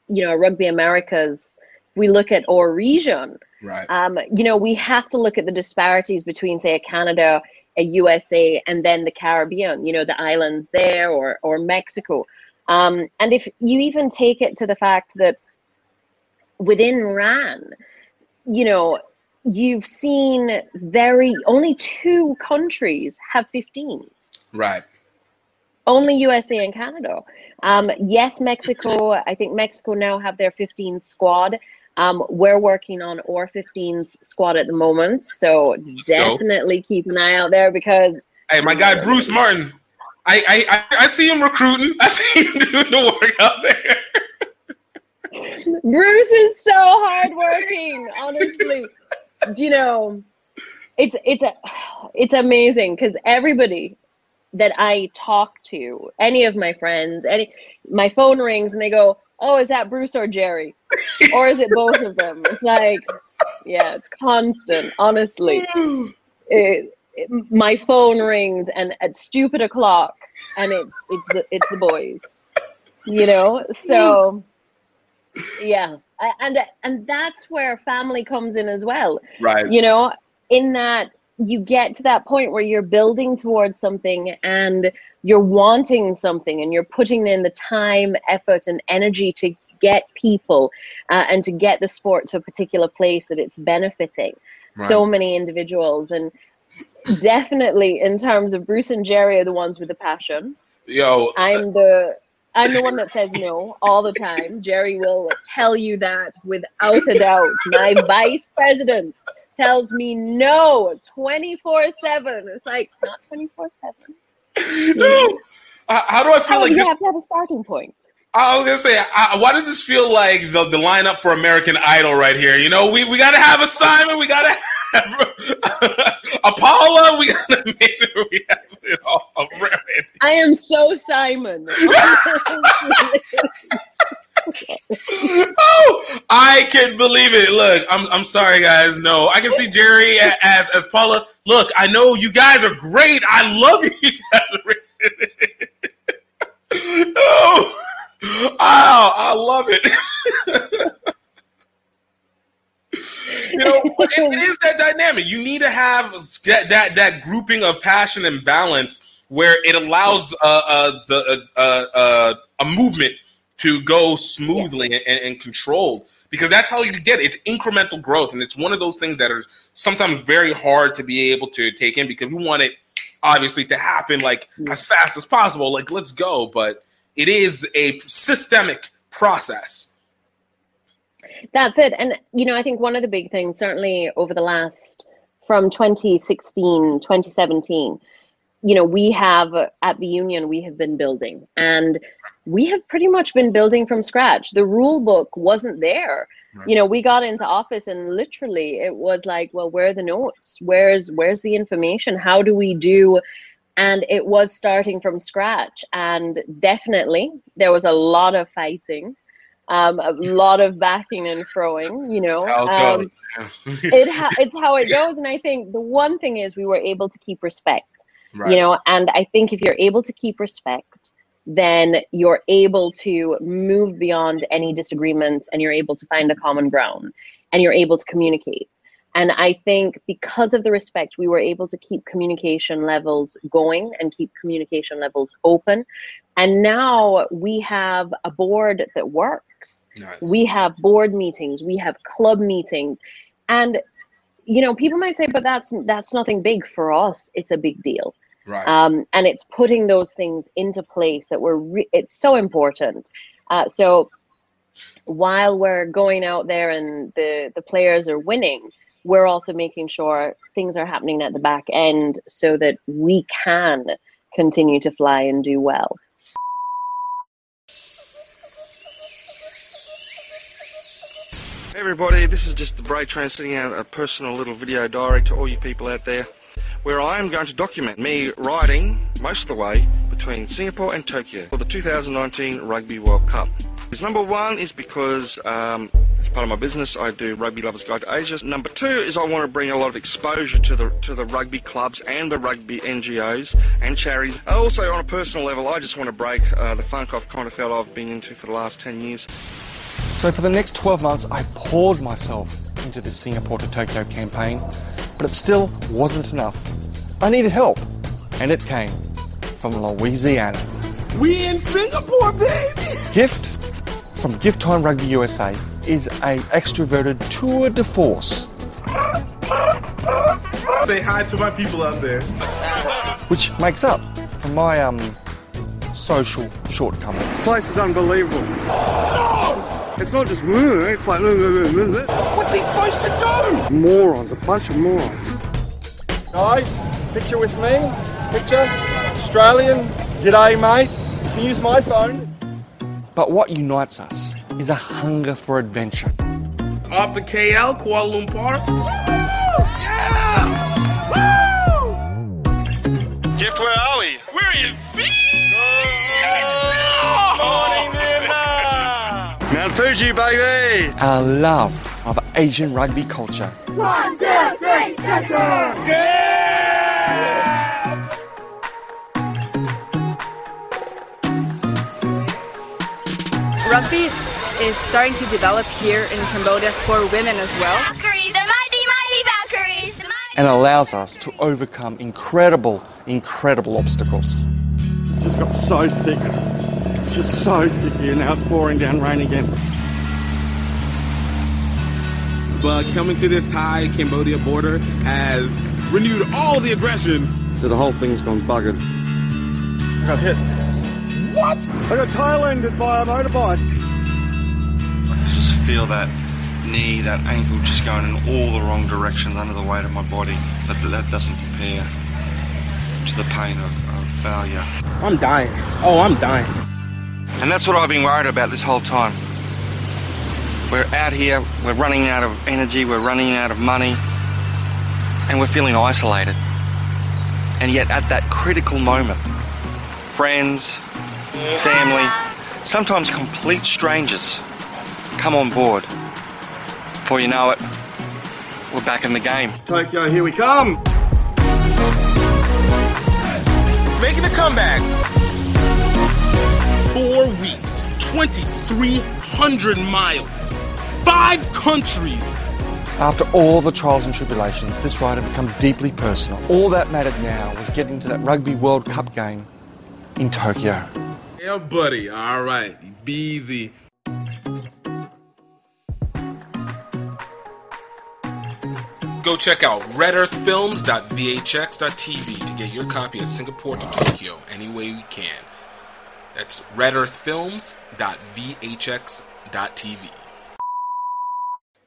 you know rugby americas we look at our region Right. um, you know we have to look at the disparities between say a canada a usa and then the caribbean you know the islands there or or mexico um, and if you even take it to the fact that within RAN you know you've seen very only two countries have 15s Right. only USA and Canada. Um, yes, Mexico. I think Mexico now have their 15 squad. Um, we're working on our 15s squad at the moment, so definitely keep an eye out there because Hey, my guy Bruce Martin. I, I I see him recruiting. <laughs> I see him doing the work out there. <laughs> Bruce is so hardworking. honestly, Do you know, it's it's a it's amazing because everybody that I talk to, any of my friends, any my phone rings and they go, "Oh, is that Bruce or Jerry, or is it both of them?" It's like, yeah, it's constant. Honestly, <laughs> it, it- my phone rings and at stupid o'clock, and it's it's the it's the boys, you know. So, yeah, and and that's where family comes in as well Right. you know in that you get to that point where you're building towards something and you're wanting something and you're putting in the time effort and energy to get people uh, and to get the sport to a particular place that it's benefiting so many individuals. And definitely in terms of bruce and jerry are the ones with the passion. Yo, i'm the i'm the one that says no all the time. Jerry will tell you that without a doubt. My vice president tells me no 24 7 it's like not 24 7 <laughs> no. How, how do I feel oh, like you this? have to have a starting point I was gonna say, I, why does this feel like the, the lineup for American Idol right here? You know, we, we gotta have a Simon, we gotta have <laughs> a Paula, we gotta make sure we have it all <laughs> around. i am so simon <laughs> oh, I can't believe it. Look, I'm I'm sorry, guys. No, I can see Jerry as as Paula. Look, I know you guys are great. I love you <laughs> guys. oh, oh, I love it. <laughs> you know, it, it is that dynamic. You need to have that, that that grouping of passion and balance where it allows uh, uh, the uh, uh, a movement to go smoothly and, and controlled because that's how you get it. It's incremental growth, and it's one of those things that are sometimes very hard to be able to take in because we want it obviously to happen like mm. as fast as possible. Like let's go, but it is a systemic process. That's it. And, you know, I think one of the big things, certainly over the last from 2016, 2017, you know, we have at the union, we have been building and we have pretty much been building from scratch. The rule book wasn't there. You know, we got into office and literally it was like, well, where are the notes? Where's where's the information? How do we do and it was starting from scratch and definitely there was a lot of fighting um, a <laughs> lot of backing and throwing you know That's how it um, goes. <laughs> it ha- it's how it goes and i think the one thing is we were able to keep respect Right. you know and i think if you're able to keep respect then you're able to move beyond any disagreements and you're able to find a common ground and you're able to communicate. And i think because of the respect we were able to keep communication levels going and keep communication levels open. And now we have a board that works. We have board meetings. We have club meetings. And you know people might say but that's that's nothing big for us. It's a big deal Right. um, and it's putting those things into place that we're re- it's so important. Uh, so while we're going out there and the the players are winning we're also making sure things are happening at the back end so that we can continue to fly and do well. Hey everybody, this is just the Bray Train sending out a personal little video diary to all you people out there where I am going to document me riding most of the way between Singapore and Tokyo for the 2019 Rugby World Cup. Number one is because um, it's part of my business. I do Rugby Lovers Guide to Asia. Number two is I want to bring a lot of exposure to the to the rugby clubs and the rugby NGOs and charities. Also, on a personal level, I just want to break uh, the funk I've kind of felt I've been into for the last 10 years. So for the next 12 months, I poured myself into the Singapore to Tokyo campaign, but it still wasn't enough. I needed help, and it came from Louisiana. We in Singapore, baby. Gift from Gift Time Rugby USA is a extroverted tour de force, Say hi to my people out there. which makes up for my um social shortcomings. place is unbelievable. It's not just eh? it's like What's he supposed to do? morons, a bunch of morons. Guys, picture with me. Picture. Australian. G'day, mate. You can use my phone. But what unites us is a hunger for adventure. Off to KL, Kuala Lumpur. Yeah! Woo! Gift, where are we? We're in Mount Fuji, baby! Our love of Asian rugby culture. One, two, three, center! Yeah! Rugby is, is starting to develop here in Cambodia for women as well. Valkyries, the mighty, mighty Valkyries! and allows us to overcome incredible, incredible obstacles. It's just got so thick. It's just so thick here. Now it's pouring down rain again. But coming to this Thai Cambodia border has renewed all the aggression. So the whole thing's gone buggered. I got hit. What? I got Thailanded by a motorbike. I can just feel that knee, that ankle just going in all the wrong directions under the weight of my body. But that doesn't compare to the pain of, of failure. I'm dying. Oh, I'm dying. And that's what I've been worried about this whole time. We're out here, we're running out of energy, we're running out of money, and we're feeling isolated. And yet, at that critical moment, friends, family, sometimes complete strangers come on board. Before you know it, we're back in the game. Tokyo, here we come! Making a comeback. 2,300 miles, five countries, After all the trials and tribulations, this ride had become deeply personal. All that mattered now was getting to that Rugby World Cup game in Tokyo. Yeah, buddy. All right. Be easy. Go check out redearthfilms.vhx.tv to get your copy of Singapore to Tokyo any way we can. That's redearthfilms.vhx.tv.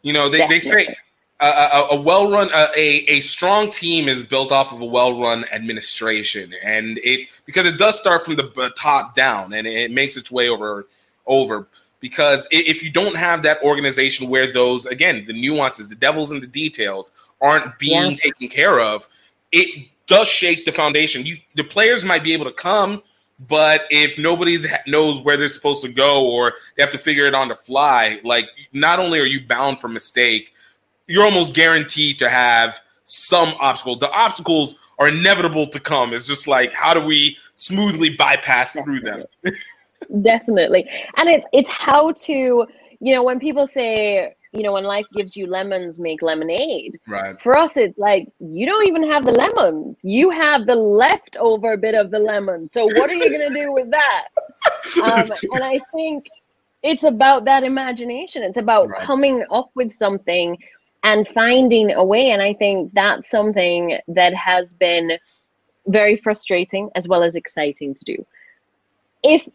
You know, they, they say uh, uh, uh, a, a, a well run, a, a, strong team is built off of a well run administration. And it, because it does start from the top down and it makes its way over, over. Because if you don't have that organization where those, again, the nuances, the devils in the details aren't being Yeah. taken care of, it does shake the foundation. You, the players might be able to come, but if nobody knows where they're supposed to go or they have to figure it on the fly, like not only are you bound for mistake, you're almost guaranteed to have some obstacle. The obstacles are inevitable to come. It's just like how do we smoothly bypass through them? definitely and it's it's how to you know when people say you know when life gives you lemons make lemonade. Right. for us it's like you don't even have the lemons. You have the leftover bit of the lemon. So what are you going to do with that? <laughs> Um, and i think it's about that imagination. It's about Right. coming up with something and finding a way. And i think that's something that has been very frustrating as well as exciting to do. If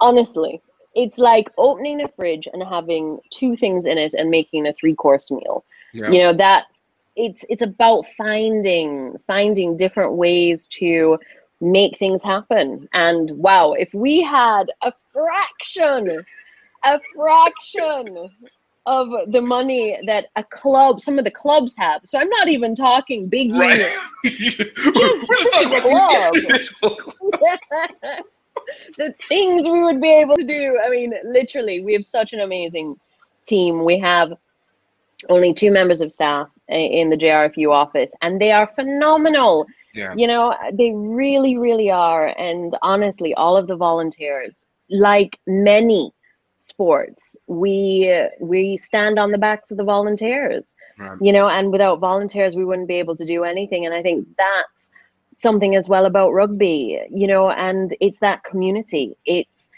honestly it's like opening a fridge and having two things in it and making a three course meal. Yeah. you know that it's it's about finding finding different ways to make things happen. And wow if we had a fraction a fraction of the money that a club some of the clubs have. So i'm not even talking big Right. units. <laughs> We're just talking about these <laughs> <laughs> the things we would be able to do. I mean, literally, we have such an amazing team. We have only two members of staff in the JRFU office, and they are phenomenal. Yeah. You know, they really, really are. And honestly, all of the volunteers, like many sports, we we stand on the backs of the volunteers Right. you know and without volunteers we wouldn't be able to do anything and i think that's something as well about rugby you know and it's that community. It's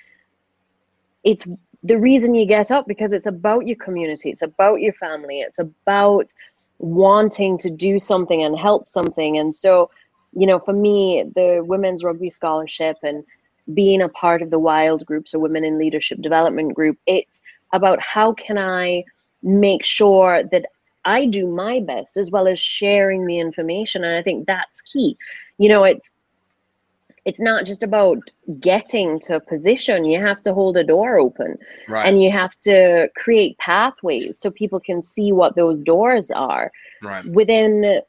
it's the reason you get up because it's about your community it's about your family it's about wanting to do something and help something. And so you know for me the women's rugby scholarship and being a part of the wild group so women in leadership development group it's about how can i make sure that I do my best as well as sharing the information. And I think that's key. You know, it's it's not just about getting to a position, you have to hold a door open Right. and you have to create pathways so people can see what those doors are. Right. Within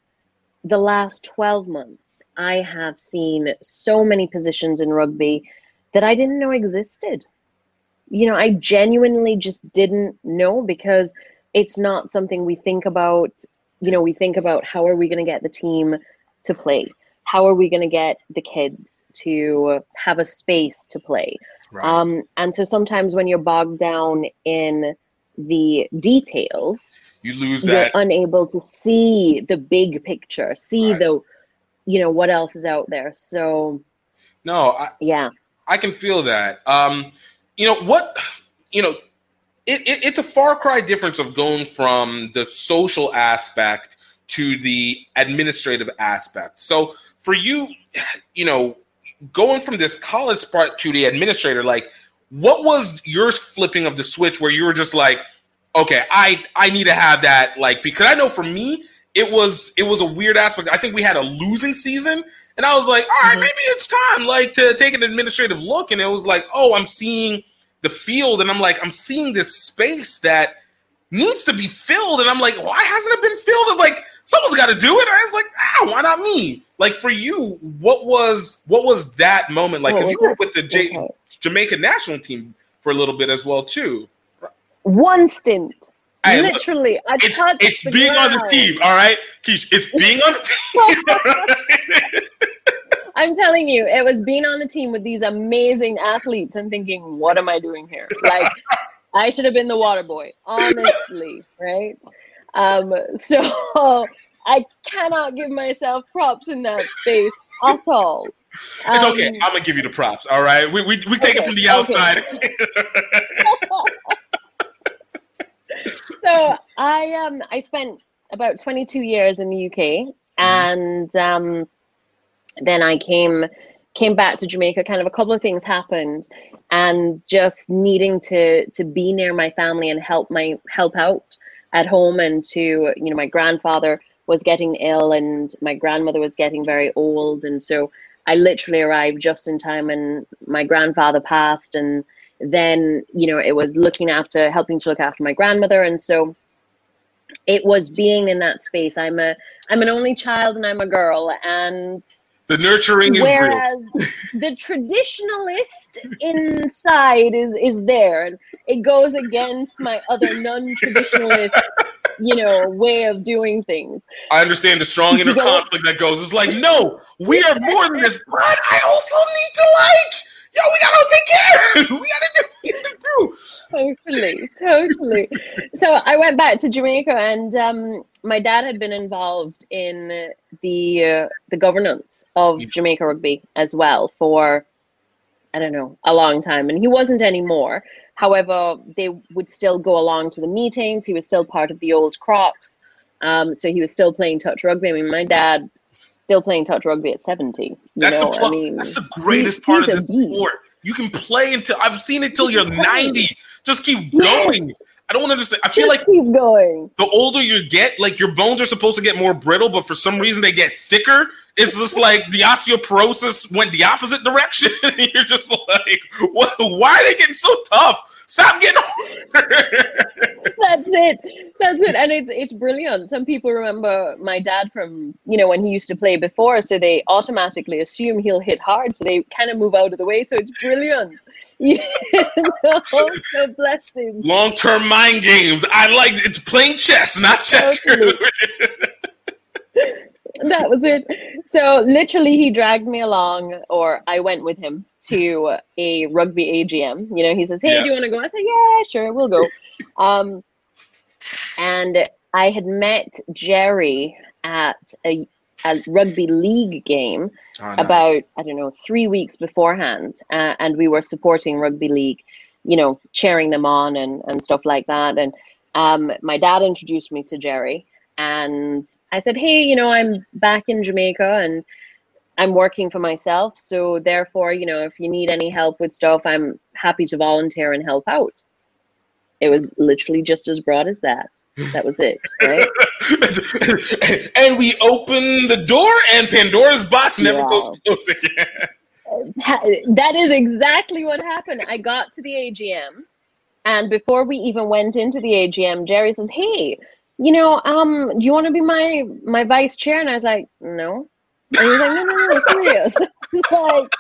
the last 12 months, I have seen so many positions in rugby that I didn't know existed you know, I genuinely just didn't know because it's not something we think about. You know, we think about how are we going to get the team to play? How are we going to get the kids to have a space to play? Right. Um, and so sometimes when you're bogged down in the details, You lose you're that. unable to see the big picture, see the, you know, what else is out there. So No, I, yeah, I can feel that. Um, you know what? You know, it, it, it's a far cry difference of going from the social aspect to the administrative aspect. So for you, you know, going from this college part to the administrator, like, what was your flipping of the switch where you were just like, okay, I I need to have that, like, because I know for me, it was it was a weird aspect. I think we had a losing season, and I was like, all right, mm-hmm. maybe it's time, like, to take an administrative look. And it was like, oh, I'm seeing the field, and I'm like, I'm seeing this space that needs to be filled, and I'm like, why hasn't it been filled? It's like someone's got to do it. I was like, ah, why not me? Like for you, what was what was that moment like? Because you were with the J- Jamaica national team for a little bit as well too. one stint. Look, Literally, I It's, touched it's being on the team, all right, Keish. It's being on the <laughs> team. <laughs> I'm telling you, it was being on the team with these amazing athletes and thinking, what am I doing here? Like, I should have been the water boy, honestly, right? Um, <laughs> so I cannot give myself props in that space at all. It's okay. Um, I'm gonna give you the props. All right. We we, we take it from the okay. outside. <laughs> so I um I spent about 22 years in the UK and um then I came came back to Jamaica kind of a couple of things happened and just needing to to be near my family and help my help out at home and to you know my grandfather was getting ill and my grandmother was getting very old. And so I literally arrived just in time and my grandfather passed. And then you know it was looking after helping to look after my grandmother. And so it was being in that space. I'm a i'm an only child and i'm a girl. And the nurturing whereas the traditionalist inside is is there. And it goes against my other non-traditionalist you know way of doing things. I understand the strong inner <laughs> conflict that goes. It's like, no, we are more than this, but I also need to like, yo, we gotta take care. <laughs> We gotta do, <laughs> we gotta do. totally totally. So i went back to jamaica and um, my dad had been involved in the uh, the governance of jamaica rugby as well for i don't know a long time. And he wasn't anymore. However they would still go along to the meetings. He was still part of the old crocs um, so he was still playing touch rugby. I mean my dad still playing touch rugby at 70 you That's know the i mean that's the greatest he- part of this beast. sport. You can play until I've seen it till you're 90. Just keep going. I don't understand. I feel like keep going. the older you get, like your bones are supposed to get more brittle, but for some reason they get thicker. It's just like the osteoporosis went the opposite direction. <laughs> You're just like, what, why are they getting so tough? Stop getting <laughs> That's it. That's it. And it's it's brilliant. Some people remember my dad from, you know, when he used to play before, so they automatically assume he'll hit hard, so they kind of move out of the way. So it's brilliant. <laughs> So <laughs> bless him. long term mind games. I like it's playing chess, not checkers. <laughs> that was it. So literally, he dragged me along, or I went with him to a rugby AGM. You know, he says, "Hey, Yeah. do you want to go?" I said, "Yeah, sure, we'll go." <laughs> Um, and I had met Jerry at a, a rugby league game Oh, nice. about I don't know three weeks beforehand, uh, and we were supporting rugby league, you know, cheering them on and and stuff like that. And um, my dad introduced me to Jerry, and I said, "Hey, you know, I'm back in Jamaica and." I'm working for myself, so therefore, you know, if you need any help with stuff, I'm happy to volunteer and help out. It was literally just as broad as that. That was it, right? <laughs> and we open the door, and Pandora's box never Wow. goes closed again. That is exactly what happened. I got to the AGM, and before we even went into the AGM, Jerry says, "Hey, you know, um, do you want to be my my vice chair?" And I was like, "No." And he was like, "No, no, no, serious." <laughs> It's like,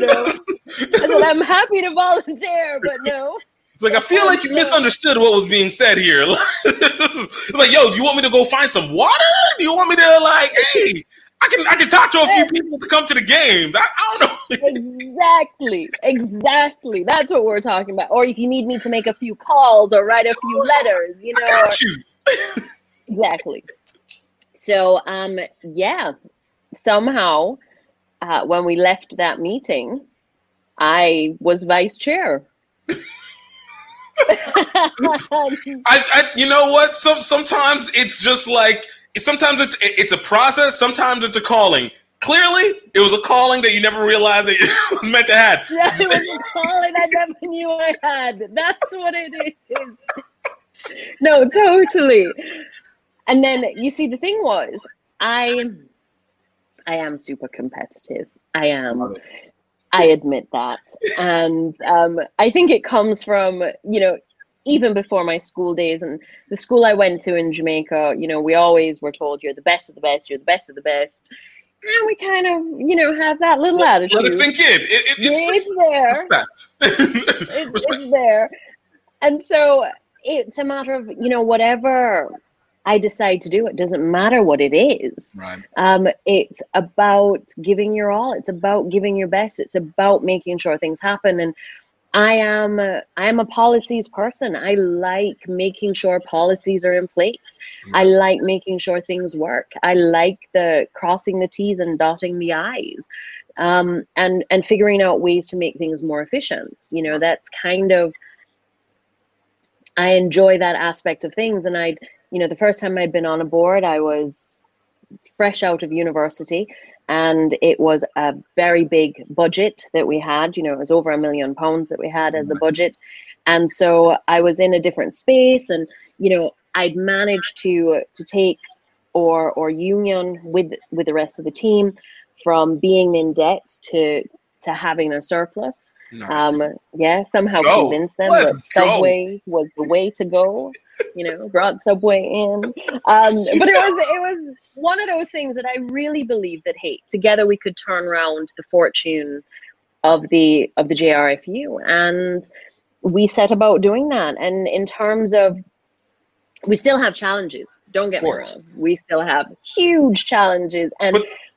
no. I said, "I'm happy to volunteer, but no." It's like I feel like you <laughs> misunderstood what was being said here. <laughs> it's like, yo, you want me to go find some water? Do you want me to like, hey, I can I can talk to a few people to come to the games. I, I don't know. <laughs> exactly, exactly. That's what we're talking about. Or if you need me to make a few calls or write a few letters, you know. you. exactly. So, um, yeah, somehow, uh, when we left that meeting, I was vice chair. <laughs> I, I you know what? Some sometimes it's just like sometimes it's it's a process. Sometimes it's a calling. Clearly, it was a calling that you never realized that <laughs> it was meant to have. <laughs> Yeah, it was a calling I never knew I had. That's what it is. No, totally. And then you see, the thing was, I, I am super competitive. I am. I admit that, and um, I think it comes from you know even before my school days and the school I went to in Jamaica. You know, we always were told you're the best of the best. You're the best of the best. And we kind of, you know, have that little Let attitude. it sink in. It, it, it's, it's there. respect. <laughs> it's, it's there. And so it's a matter of, you know, whatever I decide to do, it doesn't matter what it is. Right. Um, it's about giving your all. It's about giving your best. It's about making sure things happen. And I am a, I am a policies person. I like making sure policies are in place. I like making sure things work. I like the crossing the T's and dotting the I's, um, and and figuring out ways to make things more efficient. You know, that's kind of I enjoy that aspect of things. And I, you know, the first time I'd been on a board, I was fresh out of university and it was a very big budget that we had. You know, it was over a million pounds that we had as a budget. And so I was in a different space and, you know, I'd managed to to take or or union with with the rest of the team from being in debt to to having a surplus. Nice. Um, yeah, somehow Go. convinced them Let's that Subway was the way to go. You know, brought Subway in. Um, but it was it was one of those things that I really believe that hey, together we could turn around the fortune of the of the JRFU, and we set about doing that. And in terms of we still have challenges. Don't get me wrong. We still have huge challenges, and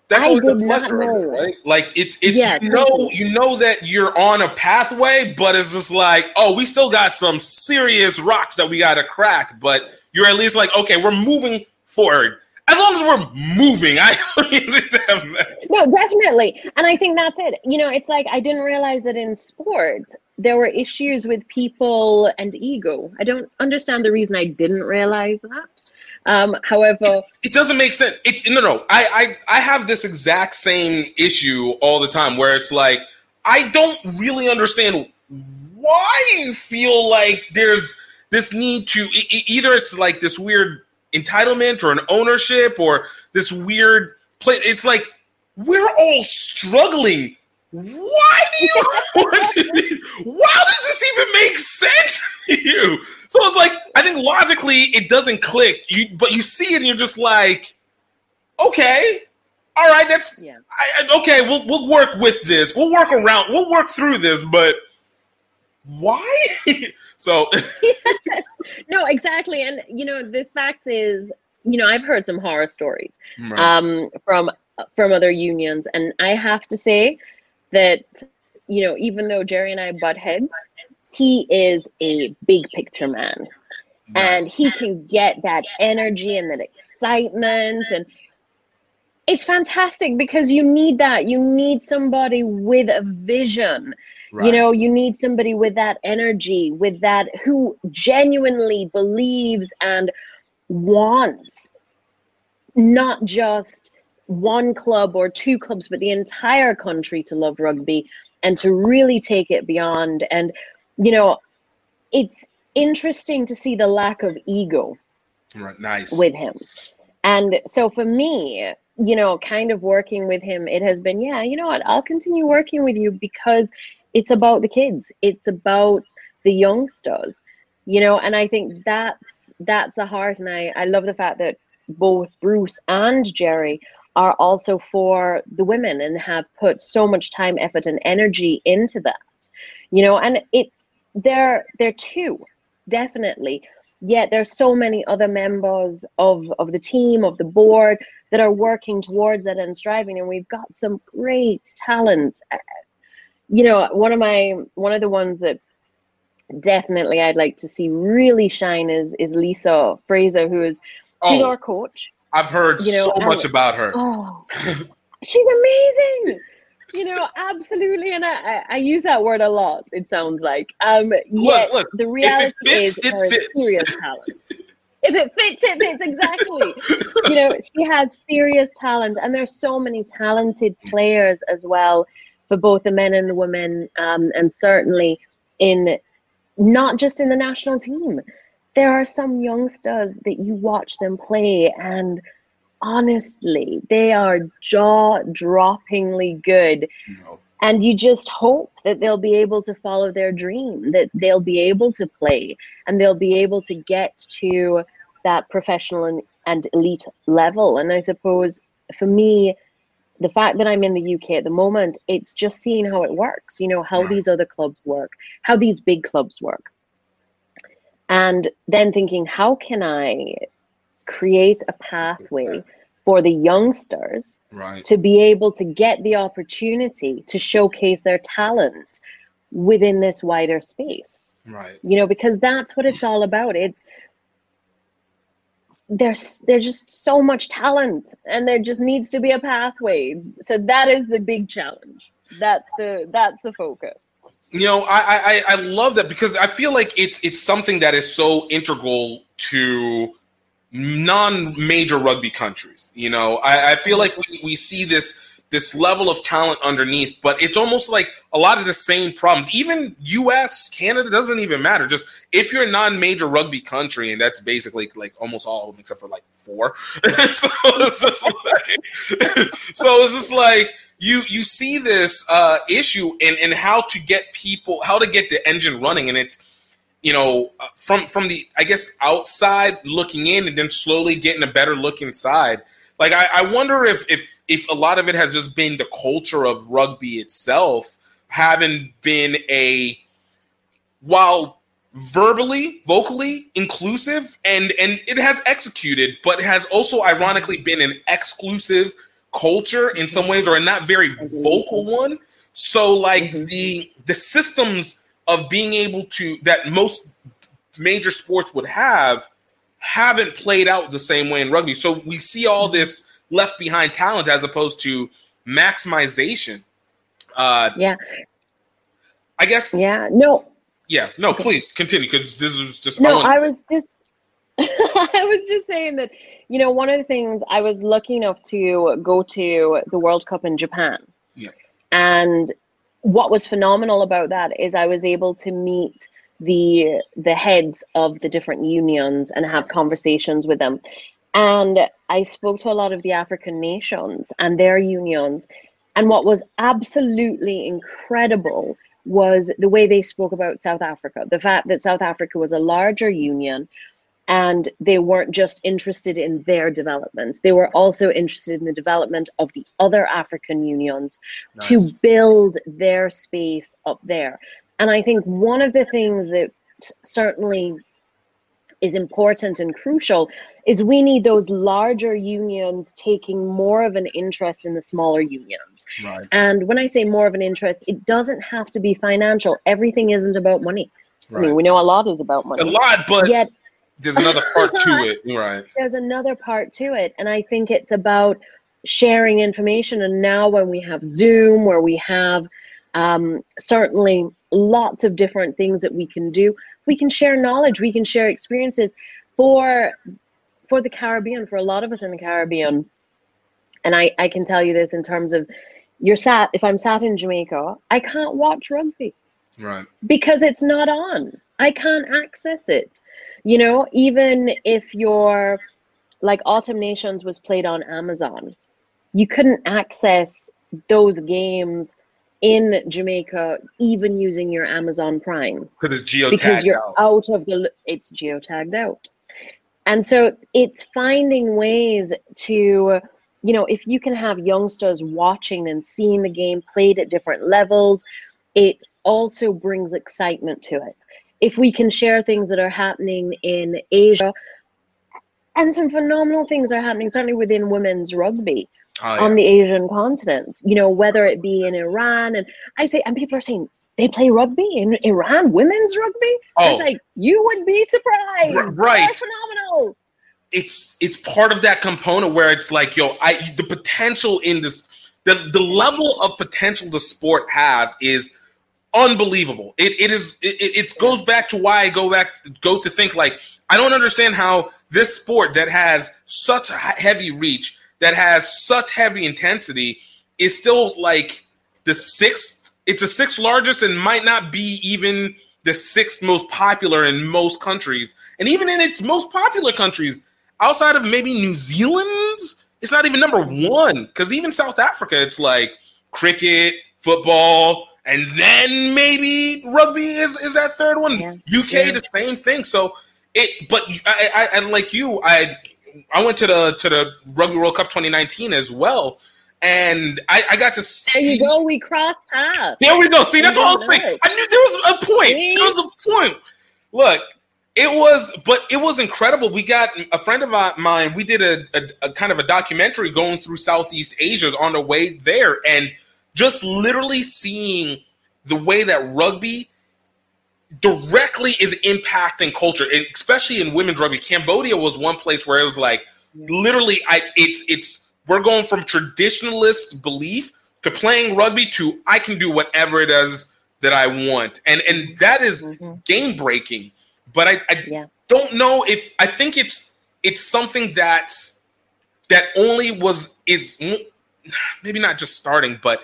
That's I always a did not pleasure, it, right? Like it's it's Yeah, you know totally. you know that you're on a pathway, but it's just like oh we still got some serious rocks that we got to crack. But you're at least like okay we're moving forward. As long as we're moving, <laughs> I No, definitely. And I think that's it. You know, it's like I didn't realize that in sport there were issues with people and ego. I don't understand the reason I didn't realize that. Um, however, it doesn't make sense. It, no, no. I, I I have this exact same issue all the time where it's like I don't really understand why you feel like there's this need to e- either it's like this weird entitlement or an ownership or this weird play. It's like we're all struggling. Why do you <laughs> Why does this even make sense to you? So it's like I think logically it doesn't click. You but you see it and you're just like, okay, all right, that's I, I- okay. We'll we'll work with this. We'll work around. We'll work through this. But why? <laughs> so <laughs> no, exactly. And you know, the fact is, you know, I've heard some horror stories Right. um, from from other unions, and I have to say that you know, even though Jerry and I butt heads, he is a big picture man, and he can get that energy and that excitement and. It's fantastic because you need that. You need somebody with a vision. You know, you need somebody with that energy, with that who genuinely believes and wants not just one club or two clubs, but the entire country to love rugby and to really take it beyond. And, you know, it's interesting to see the lack of ego right, nice with him. And so for me, you know, kind of working with him, it has been, yeah, you know what, I'll continue working with you because it's about the kids. It's about the youngsters. You know, and I think that's that's the heart and I, I love the fact that both Bruce and Jerry are also for the women and have put so much time, effort, and energy into that. You know, and it they're they're two, definitely. Yet there's so many other members of of the team, of the board that are working towards that and striving, and we've got some great talent. You know, one of my one of the ones that definitely I'd like to see really shine is is Lisa Fraser, who is she's Oh. our coach. I've heard You know, so much about her. Oh, <laughs> she's amazing. You know, absolutely, and I, I, use that word a lot. It sounds like, um, yet look, the reality fits, is her fits. serious <laughs> talent. If it fits, it fits exactly. you know, she has serious talent, and there's so many talented players as well for both the men and the women, um, and certainly in not just in the national team. There are some youngsters that you watch them play, and honestly, they are jaw droppingly good. And you just hope that they'll be able to follow their dream, that they'll be able to play and they'll be able to get to that professional and, and elite level. And I suppose for me, the fact that I'm in the UK at the moment, it's just seeing how it works, you know, how these other clubs work, how these big clubs work. And then thinking, how can I create a pathway for the youngsters Right. to be able to get the opportunity to showcase their talent within this wider space. Right. you know because that's what it's all about. It's there's there's just so much talent and there just needs to be a pathway. So that is the big challenge. That's the that's the focus. You know, I, I I love that because I feel like it's it's something that is so integral to non-major rugby countries. You know, I, I feel like we, we see this this level of talent underneath, but it's almost like a lot of the same problems. Even U.S., Canada doesn't even matter. Just if you're a non-major rugby country, and that's basically like almost all of them except for like four. <laughs> so it's just like, <laughs> so it's just like you you see this uh, issue and and how to get people how to get the engine running, and it's you know uh, from from the I guess outside looking in, and then slowly getting a better look inside. Like I, I wonder if if if a lot of it has just been the culture of rugby itself having been a while verbally vocally inclusive and and it has executed but has also ironically been an exclusive culture in some ways or a not very vocal one so like the the systems of being able to that most major sports would have haven't played out the same way in rugby. So we see all this left behind talent as opposed to maximization. Uh yeah. I guess yeah. No. Yeah. No please continue because this was just no wanna- i was just <laughs> i was just saying that you know one of the things i was lucky enough to go to the world cup in japan. Yeah. and what was phenomenal about that is i was able to meet the the heads of the different unions and have conversations with them. And i spoke to a lot of the african nations and their unions. And what was absolutely incredible was the way they spoke about south africa the fact that south africa was a larger union and they weren't just interested in their development they were also interested in the development of the other african unions to build their space up there. And i think one of the things that certainly is important and crucial is we need those larger unions taking more of an interest in the smaller unions. Right. and when i say more of an interest it doesn't have to be financial. Everything isn't about money. I mean we know a lot is about money. a lot but yet there's another <laughs> part to it right there's another part to it and i think it's about sharing information and now when we have zoom where we have um, certainly lots of different things that we can do we can share knowledge we can share experiences for for the caribbean for a lot of us in the caribbean and i i can tell you this in terms of you're sat if i'm sat in jamaica i can't watch rugby right because it's not on. I can't access it. You know, even if your like Autumn Nations was played on Amazon, you couldn't access those games in Jamaica even using your Amazon Prime because it's geotagged out. because you're out. out of the it's geotagged out. And so it's finding ways to you know, if you can have youngsters watching and seeing the game played at different levels, it also brings excitement to it. If we can share things that are happening in Asia, and some phenomenal things are happening, certainly within women's rugby Oh, on the Asian continent, you know, whether it be in Iran. And I say, and people are saying, they play rugby in Iran, women's rugby? Oh. It's like, you would be surprised. R- right. They're phenomenal. it's it's part of that component where it's like yo i the potential in this the the level of potential the sport has is unbelievable. It, it is it, it goes back to why i go back go to think like i don't understand how this sport that has such heavy reach that has such heavy intensity is still like the sixth it's the sixth largest and might not be even the sixth most popular in most countries. And even in its most popular countries outside of maybe new zealand it's not even number one. Because even south africa it's like cricket football and then maybe rugby is, is that third one uk Yeah. the same thing so it but I, I, I like you i i went to the to the rugby world cup 2019 as well and i, I got to There see you go. We crossed paths. there we go. See, that's all I was saying. I knew there was a point. There was a point. Look, it was, but it was incredible. We got a friend of mine. We did a, a, a kind of a documentary going through Southeast Asia on the way there, and just literally seeing the way that rugby directly is impacting culture, especially in women's rugby. Cambodia was one place where it was like literally, I it's it's we're going from traditionalist belief to playing rugby to I can do whatever it is that I want, and and that is mm-hmm. game breaking. But I, I don't know if I think it's it's something that that only was it's maybe not just starting, but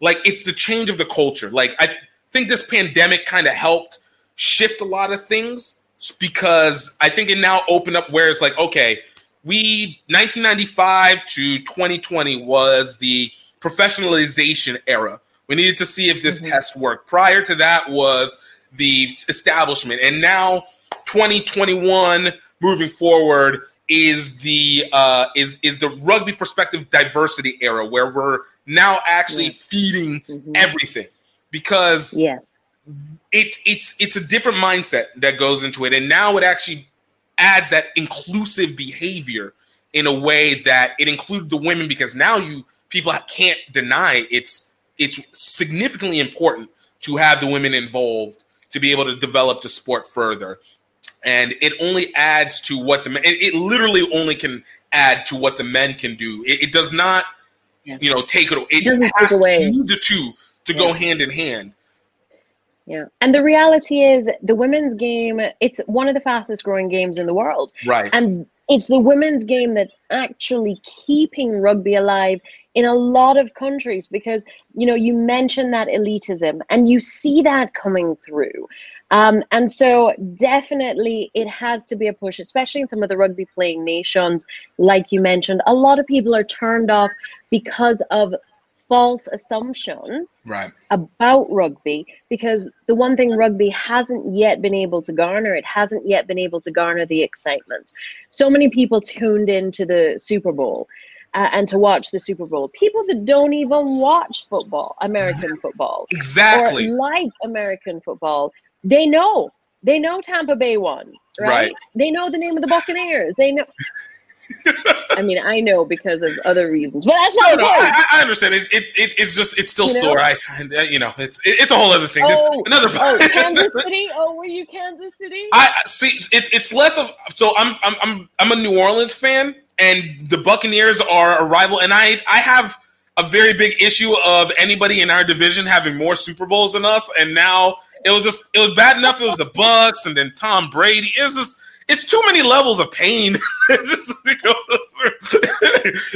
like it's the change of the culture. Like I think this pandemic kind of helped shift a lot of things because I think it now opened up where it's like, okay, we 1995 to 2020 was the professionalization era. We needed to see if this test worked. Prior to that was the establishment, and now 2021 moving forward is the uh, is is the rugby perspective diversity era where we're now actually feeding mm-hmm. everything. Because yeah. it it's it's a different mindset that goes into it. And now it actually adds that inclusive behavior in a way that it included the women because now you people can't deny it's it's significantly important to have the women involved to be able to develop the sport further. And it only adds to what the men it, it literally only can add to what the men can do. It, it does not you know take it it, doesn't take away. need the two to go hand in hand Yeah. And the reality is the women's game, it's one of the fastest growing games in the world. Right. And it's the women's game that's actually keeping rugby alive in a lot of countries because, you know, you mentioned that elitism and you see that coming through. Um, and so definitely it has to be a push, especially in some of the rugby playing nations, like you mentioned. A lot of people are turned off because of false assumptions right about rugby because the one thing rugby hasn't yet been able to garner, it hasn't yet been able to garner the excitement. So many people tuned into the Super Bowl uh, and to watch the Super Bowl. People that don't even watch football, American <laughs> football, Exactly. or like American football, they know. They know Tampa Bay won, right? Right. They know the name of the Buccaneers. They know. <laughs> I mean, I know because of other reasons, but that's not no, no. I, I understand. It, it, it, it's just it's still You know? sore. I, I, you know, it's it, it's a whole other thing. This Oh, another. oh, <laughs> Kansas City. Oh, were you Kansas City? I I- see. It's it's less of so. I'm I'm I'm I'm a New Orleans fan, and the Buccaneers are a rival, and I I have a very big issue of anybody in our division having more Super Bowls than us, and now it was just it was bad enough. It was the Bucs, and then Tom Brady. It's just it's too many levels of pain. <laughs> <laughs> It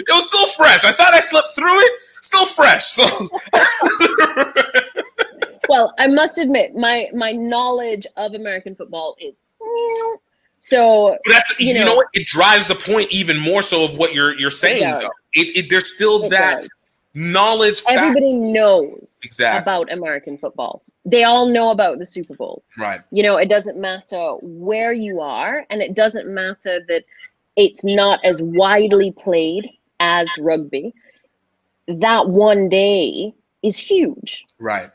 was still fresh. I thought I slept through it. Still fresh. So <laughs> well, I must admit, my my knowledge of American football is so. But that's you you know, know, what it drives the point even more so of what you're you're saying though. It, it there's still It that does. knowledge fact- Everybody knows Exactly. about American football. They all know about the Super Bowl. right. You know, it doesn't matter where you are, and it doesn't matter that it's not as widely played as rugby. That one day is huge. Right.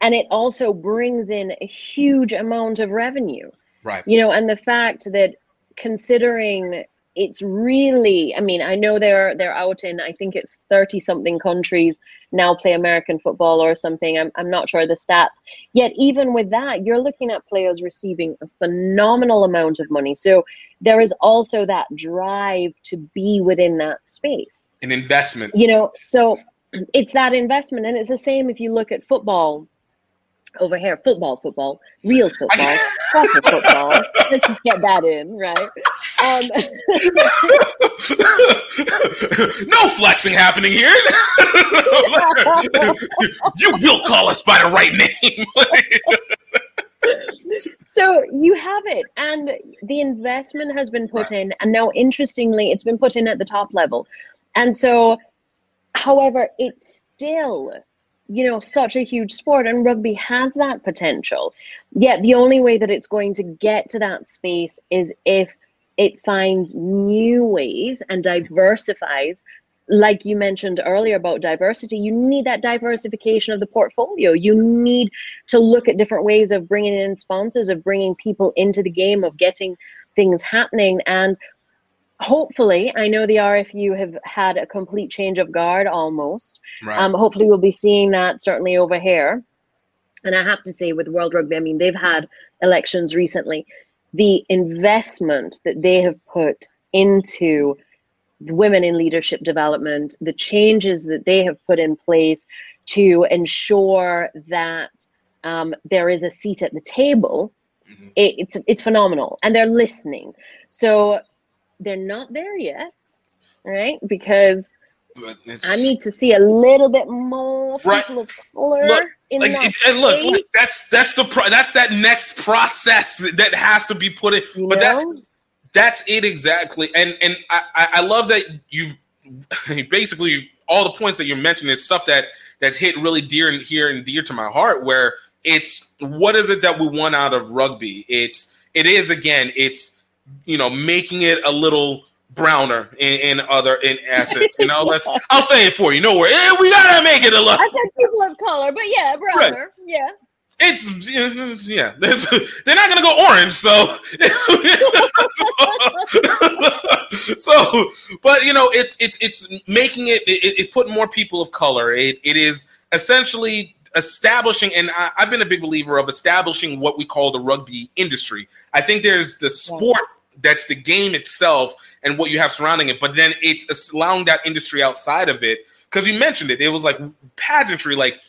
And it also brings in a huge amount of revenue. Right. You know, and the fact that considering it's really i mean i know they're they're out in i think it's 30 something countries now play american football or something. I'm, I'm not sure the stats. Yet even with that you're looking at players receiving a phenomenal amount of money. So there is also that drive to be within that space. An investment. you know so it's that investment. And it's the same if you look at football over here football football real football proper football. Let's just get that in right um <laughs> no flexing happening here. <laughs> you will call us by the right name. <laughs> so you have it and the investment has been put in and now interestingly it's been put in at the top level and so however it's still you know such a huge sport and rugby has that potential yet the only way that it's going to get to that space is if it finds new ways and diversifies like you mentioned earlier about diversity, you need that diversification of the portfolio. You need to look at different ways of bringing in sponsors, of bringing people into the game, of getting things happening. And hopefully, I know the RFU have had a complete change of guard almost. Right. Um, hopefully, we'll be seeing that certainly over here. and I have to say, with World Rugby, I mean, they've had elections recently. The investment that they have put into women in leadership development, the changes that they have put in place to ensure that um, there is a seat at the table, it, it's it's phenomenal, and they're listening. So they're not there yet, right? Because I need to see a little bit more Right. people of color Look, in like, that and look, that's that's the pro- that's that next process that has to be put in. but that's that's it exactly. And and I, I I love that you've <laughs> basically all the points that you're mentioning is stuff that that's hit really dear and here and dear to my heart. Where it's what is it that we want out of rugby? It's it is again. It's you know making it a little browner in, in other in essence. You know, <laughs> let's I'll say it for you. No worry. Eh, we gotta make it a lot. I said people of color, but yeah, brother, yeah. It's yeah. There's, they're not gonna go orange, so <laughs> so. But you know, it's it's it's making it it, it put more people of color. It it is essentially establishing, and I, I've been a big believer of establishing what we call the rugby industry. I think there's the sport that's the game itself and what you have surrounding it, but then it's allowing that industry outside of it. Because you mentioned it, it was like pageantry, like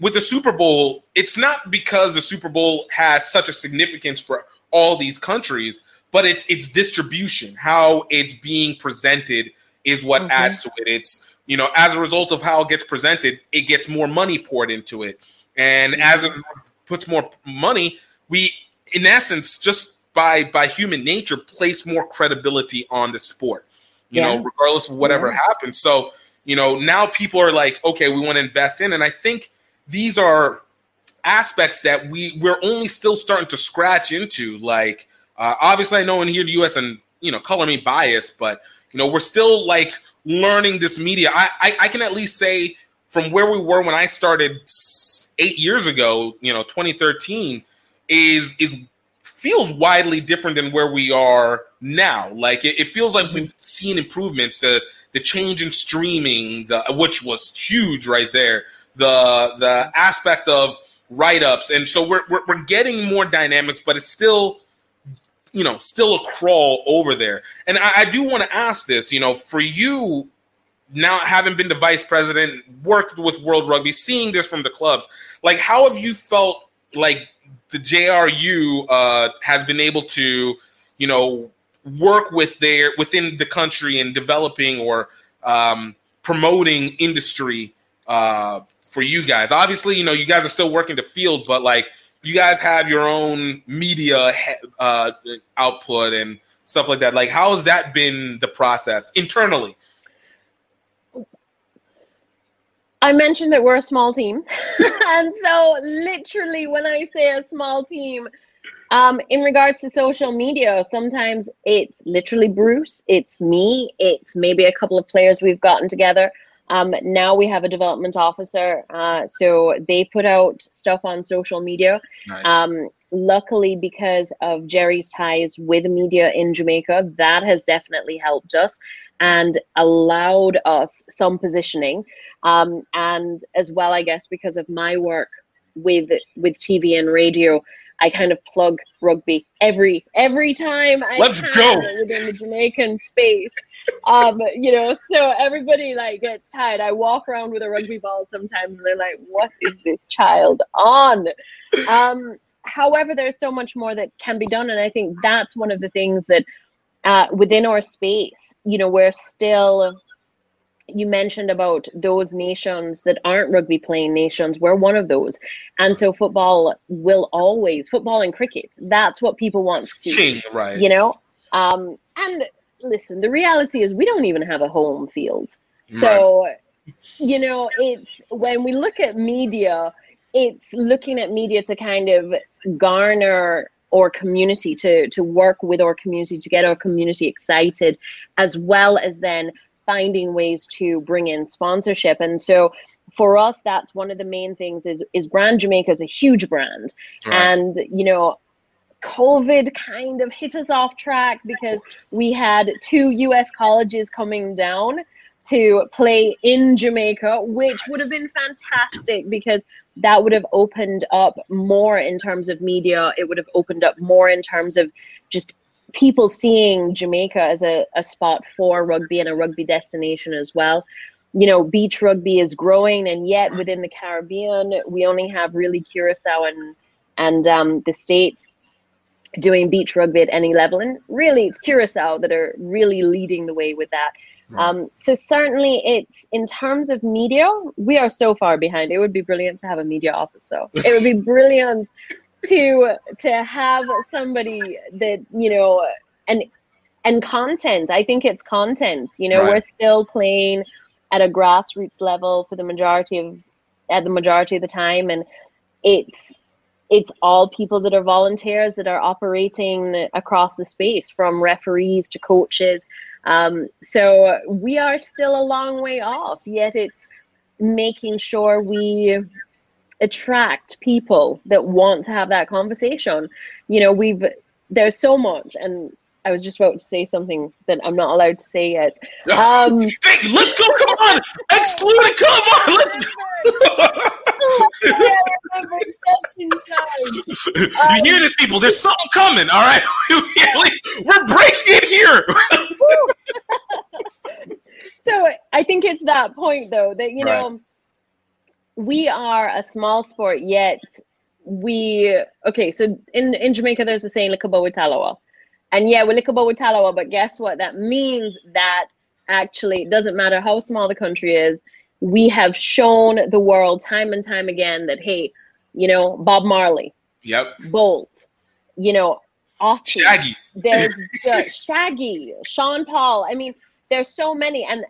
with the Super Bowl, it's not because the Super Bowl has such a significance for all these countries, but it's its distribution, how it's being presented is what Mhm. adds to it. It's you know, as a result of how it gets presented, it gets more money poured into it, and as it puts more money, we, in essence, just by by human nature, place more credibility on the sport. You know, regardless of whatever Yeah. happens. So you know, now people are like, okay, we want to invest in, and I think these are aspects that we we're only still starting to scratch into. Like, uh, obviously, I know in here in the U.S. and you know, color me biased, but you know, we're still like learning this media. I I, I can at least say from where we were when I started eight years ago, you know, 2013, is is feels widely different than where we are now. Like it, it feels like we've mm-hmm. seen improvements. The the change in streaming, the which was huge right there. The the aspect of write ups, and so we're, we're we're getting more dynamics, but it's still you know still a crawl over there. And I, I do want to ask this, you know, for you now having been the vice president, worked with World Rugby, seeing this from the clubs, like how have you felt like the JRU uh, has been able to, you know, work with their within the country and developing or um, promoting industry uh, for you guys? Obviously, you know, you guys are still working the field, but like you guys have your own media uh, output and stuff like that. Like, how has that been the process internally? I mentioned that we're a small team. <laughs> and so, literally, when I say a small team, um, in regards to social media, sometimes it's literally Bruce, it's me, it's maybe a couple of players we've gotten together. Um, now we have a development officer, uh, so they put out stuff on social media. Nice. Um, luckily, because of Jerry's ties with media in Jamaica, that has definitely helped us and allowed us some positioning. Um, and as well, I guess, because of my work with with TV and radio, I kind of plug rugby every every time I Let's go. within the Jamaican space. Um, you know, so everybody like gets tired. I walk around with a rugby ball sometimes, and they're like, "What is this child on?" Um, however, there's so much more that can be done, and I think that's one of the things that uh, within our space, you know, we're still you mentioned about those nations that aren't rugby playing nations. We're one of those. And so football will always football and cricket that's what people want to see right? you know? Um and listen the reality is we don't even have a home field. So you know it's when we look at media it's looking at media to kind of garner our community to to work with our community to get our community excited as well as then finding ways to bring in sponsorship. And so for us that's one of the main things is is brand jamaica is a huge brand. Right. and you know covid kind of hit us off track because we had two us colleges coming down to play in Jamaica, which would have been fantastic because that would have opened up more in terms of media. It would have opened up more in terms of just people seeing Jamaica as a, a spot for rugby and a rugby destination as well. You know, beach rugby is growing, and yet within the Caribbean, we only have really Curacao and and um, the states doing beach rugby at any level. And really, it's Curacao that are really leading the way with that. Um, so certainly, it's in terms of media, we are so far behind. It would be brilliant to have a media office. So <laughs> it would be brilliant to to have somebody that you know and and content. I think it's content. You know, Right. we're still playing at a grassroots level for the majority of at the majority of the time, and it's it's all people that are volunteers that are operating across the space from referees to coaches um, so we are still a long way off yet it's making sure we attract people that want to have that conversation. You know we've there's so much and i was just about to say something that i'm not allowed to say yet <laughs> um let's go! Come on, exclude it. Come on, let's. yeah, I remember just in time. you hear this, people? There's something coming. All right, <laughs> we're breaking it here. <laughs> so I think it's that point though that you know we are a small sport yet we okay so in in Jamaica there's a saying "Like Likabawi Talawa and yeah we're Likabawi Talawa but guess what that means that actually it doesn't matter how small the country is we have shown the world time and time again that hey you know Bob Marley Yep. Bolt you know Shaggy. there's <laughs> the Shaggy, Sean Paul. I mean, there's so many. And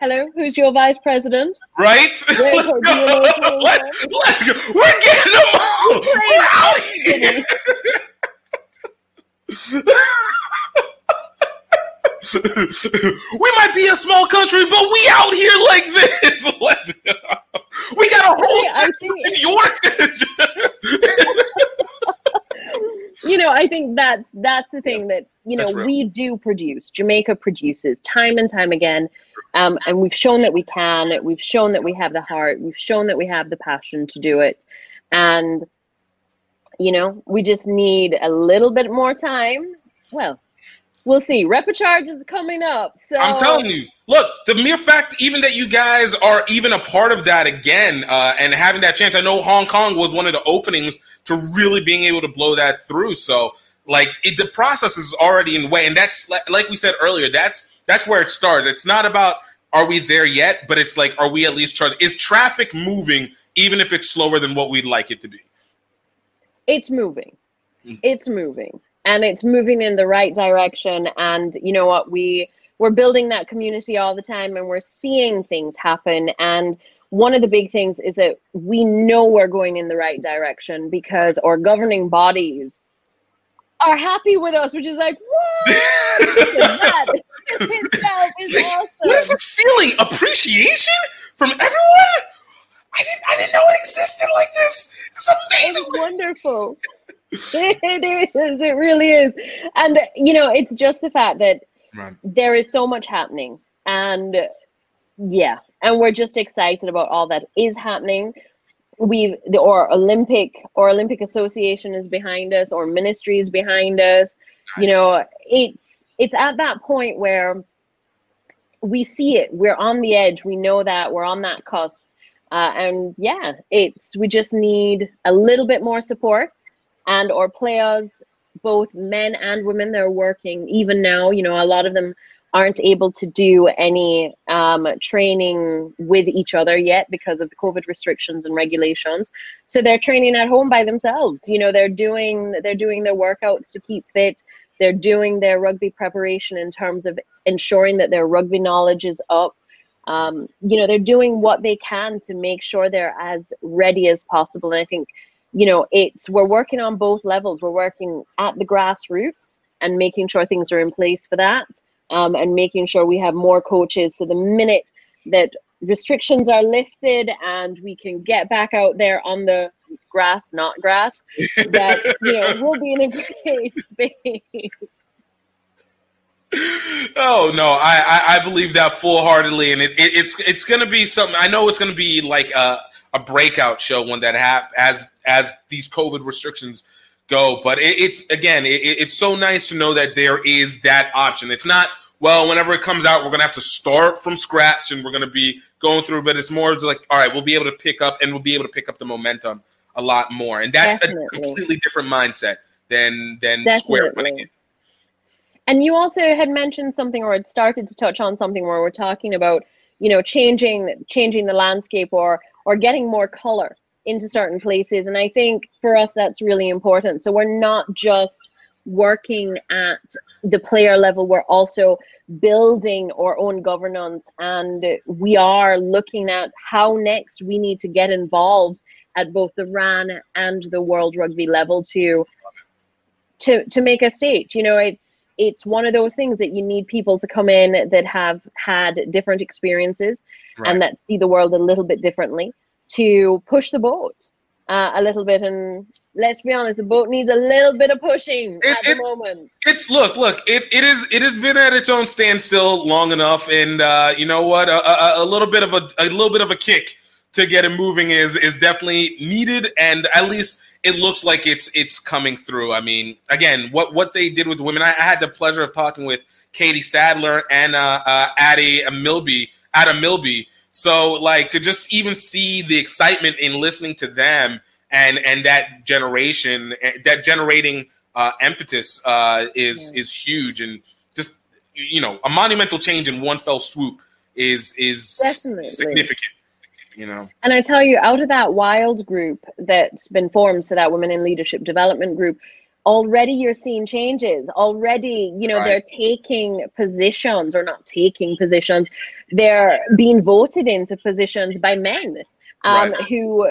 hello, who's your vice president? Right? Let's go. <laughs> Let's go. We're getting them all. We're out here. <laughs> <laughs> we might be a small country, but we out here like this. <laughs> We got a whole section New York. <laughs> you know, I think that's that's the thing that you know we do produce. Jamaica produces time and time again, um, and we've shown that we can. We've shown that we have the heart. We've shown that we have the passion to do it, and you know, we just need a little bit more time. Well, we'll see. Repechage is coming up, so I'm telling you. Look, the mere fact even that you guys are even a part of that again uh, and having that chance. I know Hong Kong was one of the openings to really being able to blow that through. So, like, it, the process is already in way, and that's like, like we said earlier. That's that's where it started. It's not about are we there yet, but it's like are we at least charged? Is traffic moving, even if it's slower than what we'd like it to be? It's moving. Hmm. It's moving. And it's moving in the right direction. And you know what? We we're building that community all the time and we're seeing things happen. And one of the big things is that we know we're going in the right direction because our governing bodies are happy with us which is like what? <laughs> That is awesome What is this feeling? Appreciation from everyone? I didn't, I didn't know it existed like this. It's amazing. It's wonderful. <laughs> it is. It really is. And you know, it's just the fact that Right. there is so much happening, and yeah, and we're just excited about all that is happening. We've the or Olympic or Olympic Association is behind us, or ministry is behind us. You know, it's it's at that point where we see it. We're on the edge. We know that we're on that cusp. Uh, and yeah, it's we just need a little bit more support, and our players, both men and women, they're working even now. You know, a lot of them aren't able to do any um, training with each other yet because of the COVID restrictions and regulations. So they're training at home by themselves. You know, they're doing they're doing their workouts to keep fit. They're doing their rugby preparation in terms of ensuring that their rugby knowledge is up um, you know they're doing what they can to make sure they're as ready as possible. And i think you know it's we're working on both levels. We're working at the grassroots and making sure things are in place for that um, and making sure we have more coaches. So the minute that restrictions are lifted and we can get back out there on the grass not grass <laughs> that you know we'll be in a great <laughs> space Oh no, I, I, I believe that full heartedly, and it, it, it's it's going to be something. I know it's going to be like a, a breakout show when that hap- as as these COVID restrictions go. But it, it's again, it, it's so nice to know that there is that option. It's not well, whenever it comes out, we're going to have to start from scratch, and we're going to be going through. But it's more like, all right, we'll be able to pick up, and we'll be able to pick up the momentum a lot more, and that's Definitely. a completely different mindset than than Square winning it. And you also had mentioned something, or had started to touch on something where we're talking about, you know, changing changing the landscape or or getting more color into certain places. And I think for us that's really important. So we're not just working at the player level, we're also building our own governance and we are looking at how next we need to get involved at both the RAN and the World Rugby level to to to make a stage. You know, it's it's one of those things that you need people to come in that have had different experiences Right. and that see the world a little bit differently to push the boat uh, a little bit. And let's be honest, the boat needs a little bit of pushing at the moment. It's look, look. It, it is. It has been at its own standstill long enough, and uh, you know what? A, a, a little bit of a a little bit of a kick to get it moving is is definitely needed, and at least it looks like it's it's coming through. I mean, again, what what they did with women, I, I had the pleasure of talking with Katie Sadleir and uh, uh, Addie Milby, Adam Milby. So, like, to just even see the excitement in listening to them and and that generation, eh, that generating uh, impetus uh, is is huge, and just you know, a monumental change in one fell swoop is is Definitely. significant. You know, And I tell you, out of that wild group that's been formed, so that women in leadership development group, already you're seeing changes. Already, you know, Right. they're taking positions or not taking positions, they're being voted into positions by men um, Right. who,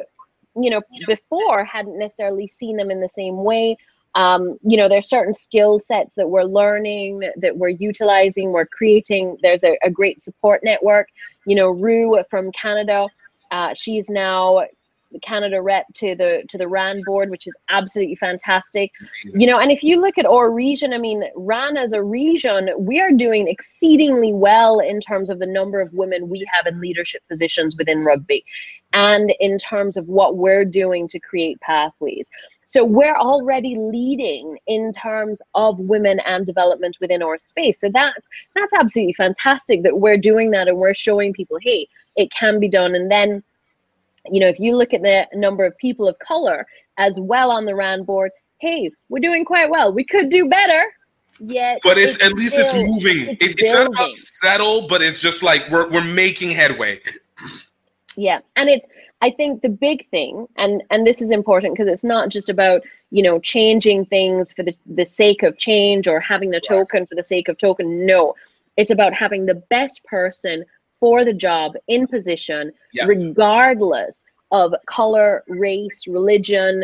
you know, before hadn't necessarily seen them in the same way. Um, you know, there's certain skill sets that we're learning, that we're utilizing, we're creating. There's a, a great support network. You know, Rue from Canada, uh, she's now the Canada rep to the to the RAN board, which is absolutely fantastic. You know, and if you look at our region, I mean, RAN as a region, we are doing exceedingly well in terms of the number of women we have in leadership positions within rugby, and in terms of what we're doing to create pathways. So we're already leading in terms of women and development within our space. So that's that's absolutely fantastic that we're doing that and we're showing people, hey, it can be done. And then you know, if you look at the number of people of color as well on the RAN board, hey, we're doing quite well. We could do better. Yet, but it's, at least it's moving. it's It, it's not about settle, but it's just like we're we're making headway. yeah and it's i think the big thing and and this is important because it's not just about you know changing things for the, the sake of change or having the token for the sake of token no it's about having the best person for the job in position Yeah. regardless of color race religion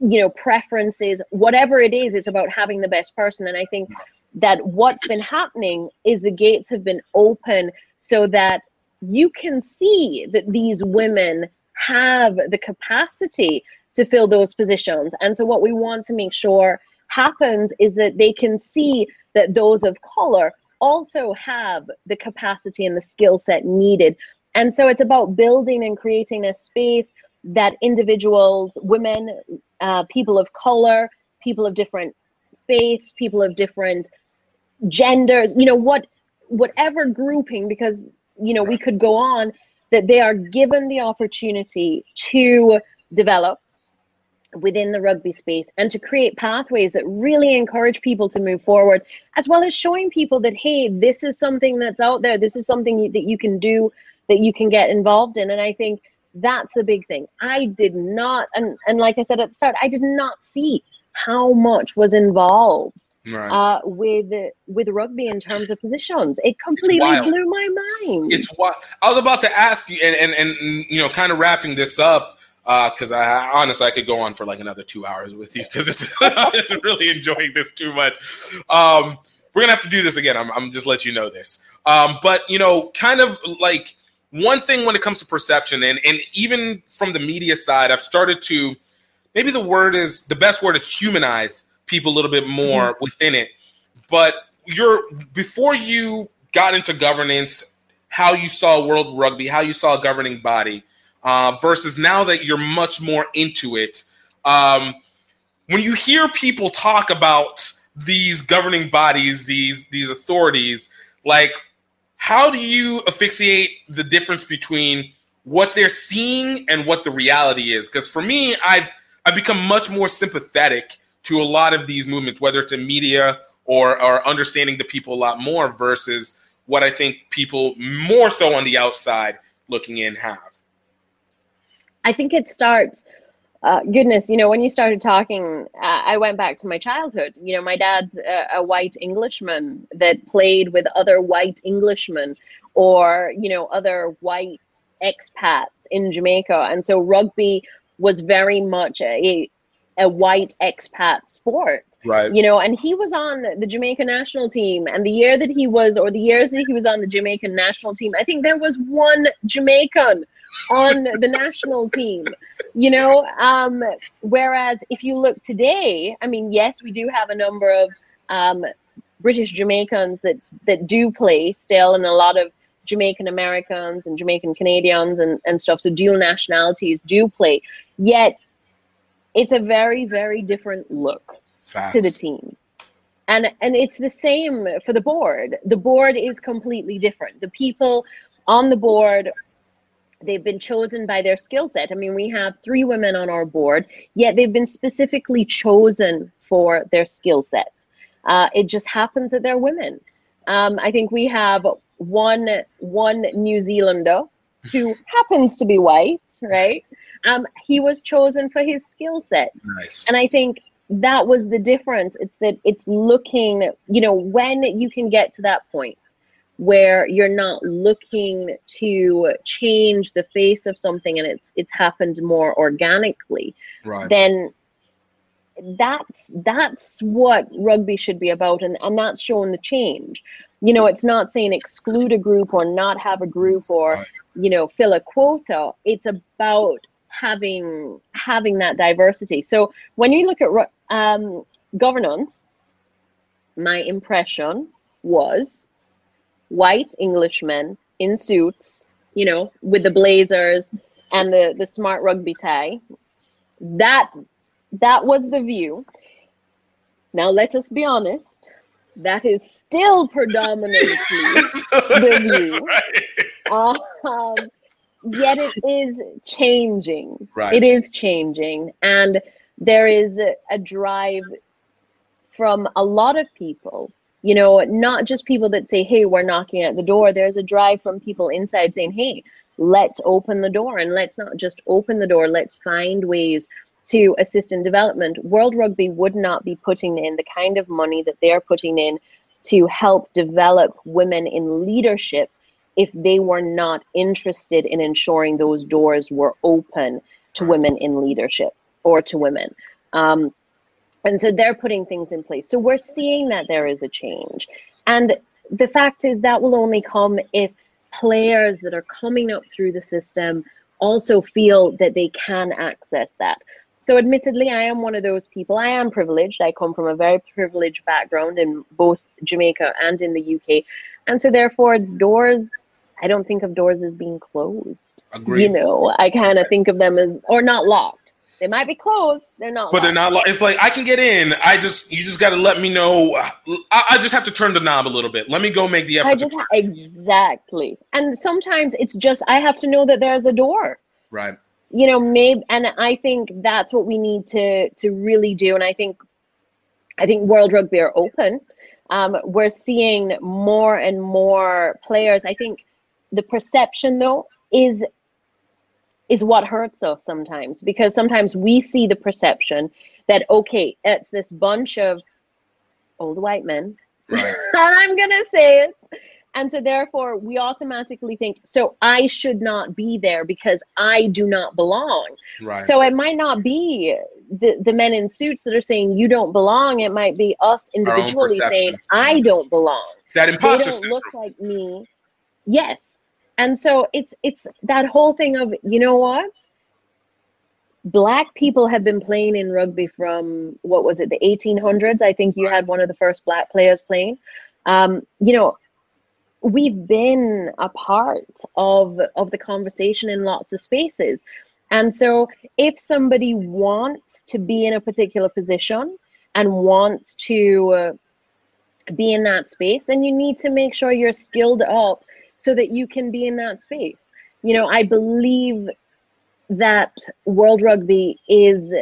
you know preferences whatever it is it's about having the best person and i think that what's been happening is the gates have been open so that you can see that these women have the capacity to fill those positions and so what we want to make sure happens is that they can see that those of color also have the capacity and the skill set needed. And so it's about building and creating a space that individuals, women, uh, people of color, people of different faiths, people of different genders, you know, what whatever grouping, because you know, we could go on, that they are given the opportunity to develop within the rugby space and to create pathways that really encourage people to move forward as well as showing people that hey this is something that's out there. This is something you, that you can do that you can get involved in. And i think that's the big thing. I did not and and like i said at the start i did not see how much was involved Right. uh, with with rugby in terms of positions. It completely blew my mind. It's what I was about to ask you, and and, and you know, kind of wrapping this up because I honestly I could go on for like another two hours with you because <laughs> I'm really enjoying this too much. Um, we're gonna have to do this again. I'm, I'm just let you know this. Um, but you know, kind of like one thing when it comes to perception, and and even from the media side, I've started to maybe the word is the best word is humanize people a little bit more within it. But your before you got into governance, how you saw World Rugby, how you saw a governing body, uh, versus now that you're much more into it. Um, when you hear people talk about these governing bodies, these these authorities, like how do you asphyxiate the difference between what they're seeing and what the reality is? Because for me, I've I've become much more sympathetic to a lot of these movements, whether it's in media or or understanding the people a lot more versus what I think people more so on the outside looking in have. I think it starts. Uh, goodness, you know, when you started talking, uh, I went back to my childhood. You know, my dad's a, a white Englishman that played with other white Englishmen or, you know, other white expats in Jamaica. And so rugby was very much a, a white expat sport. Right. You know, and he was on the Jamaica national team. And the year that he was, or the years that he was on the Jamaican national team, I think there was one Jamaican on the national team you know um whereas if you look today i mean yes we do have a number of um british jamaicans that that do play still and a lot of jamaican americans and jamaican canadians and, and stuff. So dual nationalities do play. Yet it's a very very different look to the team. And and it's the same for the board. The board is completely different. The people on the board they've been chosen by their skill set. I mean we have three women on our board yet they've been specifically chosen for their skill set. Uh, it just happens that they're women. Um, i think we have one one new zealander <laughs> who happens to be white right? Um, he was chosen for his skill set. Nice. and I think that was the difference. It's that it's looking, you know, when you can get to that point where you're not looking to change the face of something and it's it's happened more organically, Right. then that's that's what rugby should be about and, and that's showing the change. You know, it's not saying exclude a group or not have a group or, you know, fill a quota. It's about having having that diversity. So when you look at um, governance, my impression was white Englishmen in suits, you know, with the blazers and the the smart rugby tie. That that was the view. Now let us be honest. That is still predominantly <laughs> the view. <laughs> Um, yet it is changing. Right. It is changing, and there is a, a drive from a lot of people. You know, not just people that say, "Hey, we're knocking at the door." There's a drive from people inside saying, "Hey, let's open the door, and let's not just open the door. Let's find ways." To assist in development, World Rugby would not be putting in the kind of money that they're putting in to help develop women in leadership if they were not interested in ensuring those doors were open to women in leadership or to women. Um, and so they're putting things in place. So we're seeing that there is a change. And the fact is that will only come if players that are coming up through the system also feel that they can access that. So, admittedly, I am one of those people. I am privileged. I come from a very privileged background in both Jamaica and in the UK. And so, therefore, doors, I don't think of doors as being closed. Agreed. You know, I kind of think of them as, or not locked. They might be closed, they're not But they're not. Lo- it's like I can get in. I just you just got to let me know. I, I just have to turn the knob a little bit. Let me go make the effort. Exactly. And sometimes it's just, I have to know that there's a door. right. you know maybe and i think that's what we need to to really do and i think i think world rugby are open um, we're seeing more and more players i think the perception though is is what hurts us sometimes because sometimes we see the perception that okay it's this bunch of old white men. Right. and <laughs> i'm gonna say it. And so therefore we automatically think so i should not be there because i do not belong. Right. so it might not be the, the men in suits that are saying you don't belong. It might be us individually saying i don't belong. It's that they imposter don't syndrome. look like me. Yes and so it's it's that whole thing of you know what? Black people have been playing in rugby from what was it the 1800s i think you had one of the first black players playing. Um, you know, we've been a part of of the conversation in lots of spaces. And so if somebody wants to be in a particular position and wants to uh, be in that space, then you need to make sure you're skilled up so that you can be in that space. You know, I believe that World Rugby is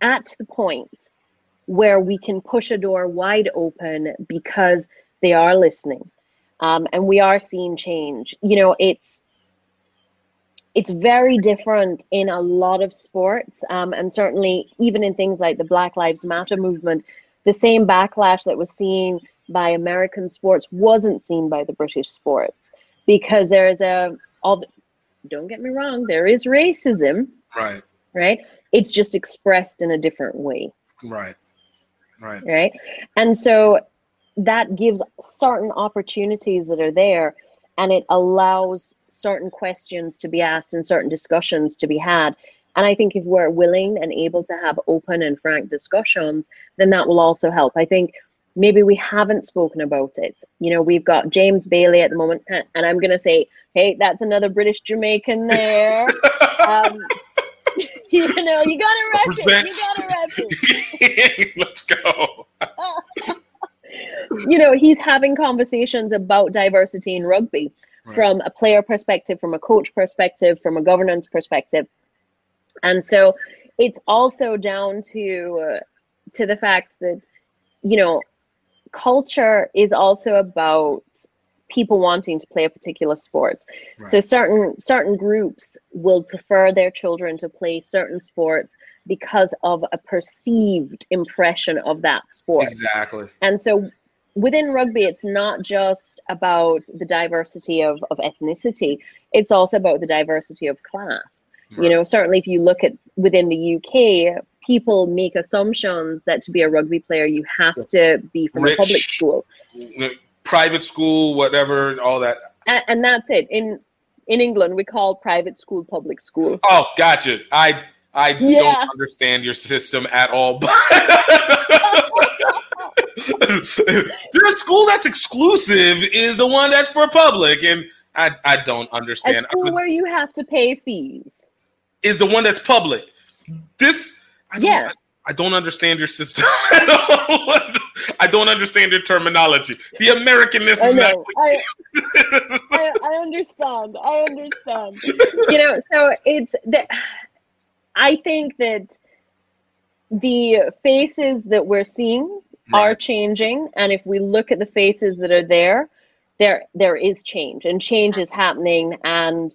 at the point where we can push a door wide open because they are listening um, and we are seeing change. You know, it's it's very different in a lot of sports, um, and certainly even in things like the Black Lives Matter movement, the same backlash that was seen by American sports wasn't seen by the British sports because there is a all. the, Don't get me wrong, there is racism, Right. right? It's just expressed in a different way Right. Right. right? And so that gives certain opportunities that are there and it allows certain questions to be asked and certain discussions to be had. And I think if we're willing and able to have open and frank discussions, then that will also help. I think maybe we haven't spoken about it. You know, we've got James Bailey at the moment, and I'm going to say, hey, that's another British Jamaican there. <laughs> um, <laughs> you know, you got to rep it. You got to it. <laughs> Let's go. you know, he's having conversations about diversity in rugby from a player perspective, from a coach perspective, from a governance perspective. And so it's also down to uh, to the fact that you know, culture is also about people wanting to play a particular sport. So certain certain groups will prefer their children to play certain sports because of a perceived impression of that sport. Exactly. And so within rugby, it's not just about the diversity of, of ethnicity, it's also about the diversity of class. You know, certainly if you look at within the UK, people make assumptions that to be a rugby player, you have to be from a public school. Private school, whatever, all that. And, and that's it. In in England, we call private school public school. Oh, gotcha. I I Yeah. don't understand your system at all. <laughs> the school that's exclusive is the one that's for public, and I I don't A understand. school where you have to pay fees. Is the one that's public. This I don't, Yeah. I don't understand your system. <laughs> at all. I don't understand your terminology. The Americanness I is not. I, <laughs> I, I understand. I understand. You know, so it's the, I think that the faces that we're seeing are changing, and if we look at the faces that are there, there there is change, and change is happening, and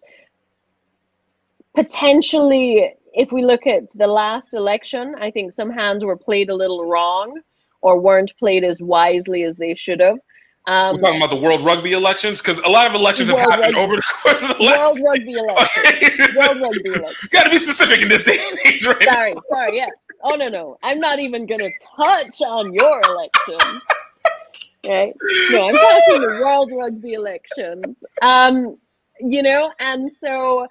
potentially, if we look at the last election, I think some hands were played a little wrong, or weren't played as wisely as they should have. Um, We're talking about the World Rugby elections because a lot of elections have happened Rugby- over the course of the last. World Rugby <laughs> election. World Rugby. <laughs> Got to be specific in this day and age, right? Sorry, sorry, yeah. Oh no, no. I'm not even gonna touch on your election. Right? No, I'm talking the World Rugby elections. Um, you know, and so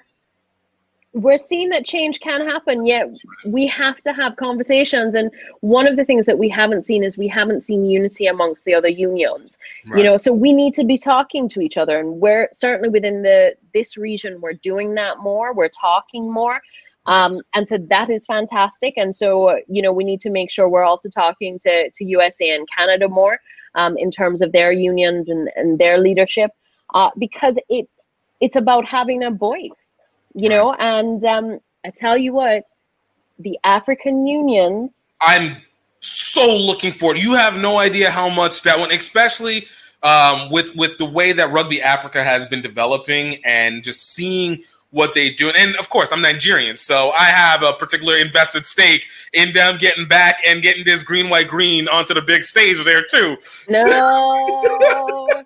we're seeing that change can happen, yet we have to have conversations. And one of the things that we haven't seen is we haven't seen unity amongst the other unions. You know, so we need to be talking to each other. And we're certainly within the this region, we're doing that more, we're talking more. Um, and so that is fantastic. And so, uh, you know, we need to make sure we're also talking to, to USA and Canada more um, in terms of their unions and, and their leadership, uh, because it's it's about having a voice, you know. And um, I tell you what, the African unions. I'm so looking forward. You have no idea how much that one, especially um, with with the way that Rugby Africa has been developing and just seeing what they do. And of course, I'm Nigerian, so I have a particular invested stake in them getting back and getting this green, white, green onto the big stage there too. No. <laughs>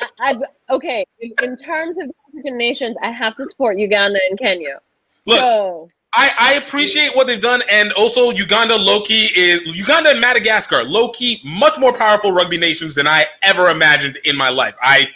I, I, okay, in, in terms of African nations, I have to support Uganda and Kenya. Look, so, I, I appreciate what they've done, and also Uganda, Loki is Uganda and Madagascar, Loki, much more powerful rugby nations than I ever imagined in my life. I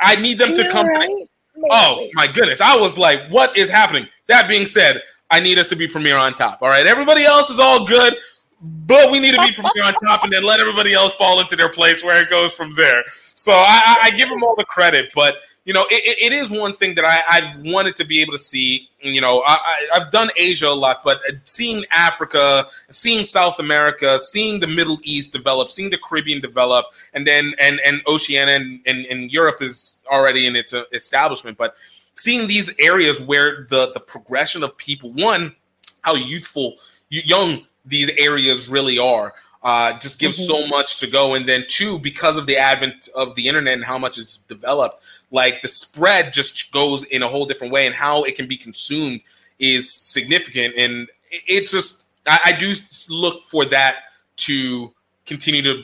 I need them to come. right. Oh my goodness! I was like, "What is happening?" That being said, I need us to be premier on top. All right, everybody else is all good. but we need to be premier on top and then let everybody else fall into their place where it goes from there. So I, I, I give them all the credit, but you know, it, it is one thing that I, I've wanted to be able to see. You know, I, I've done Asia a lot, but seeing Africa, seeing South America, seeing the Middle East develop, seeing the Caribbean develop, and then and and Oceania and, and, and Europe is already in its uh, establishment, but seeing these areas where the the progression of people, one, how youthful, young these areas really are. Uh, just gives Mhm. so much to go, and then two, because of the advent of the internet and how much it's developed, like the spread just goes in a whole different way, and how it can be consumed is significant. And it- it's just, I, I do look for that to continue to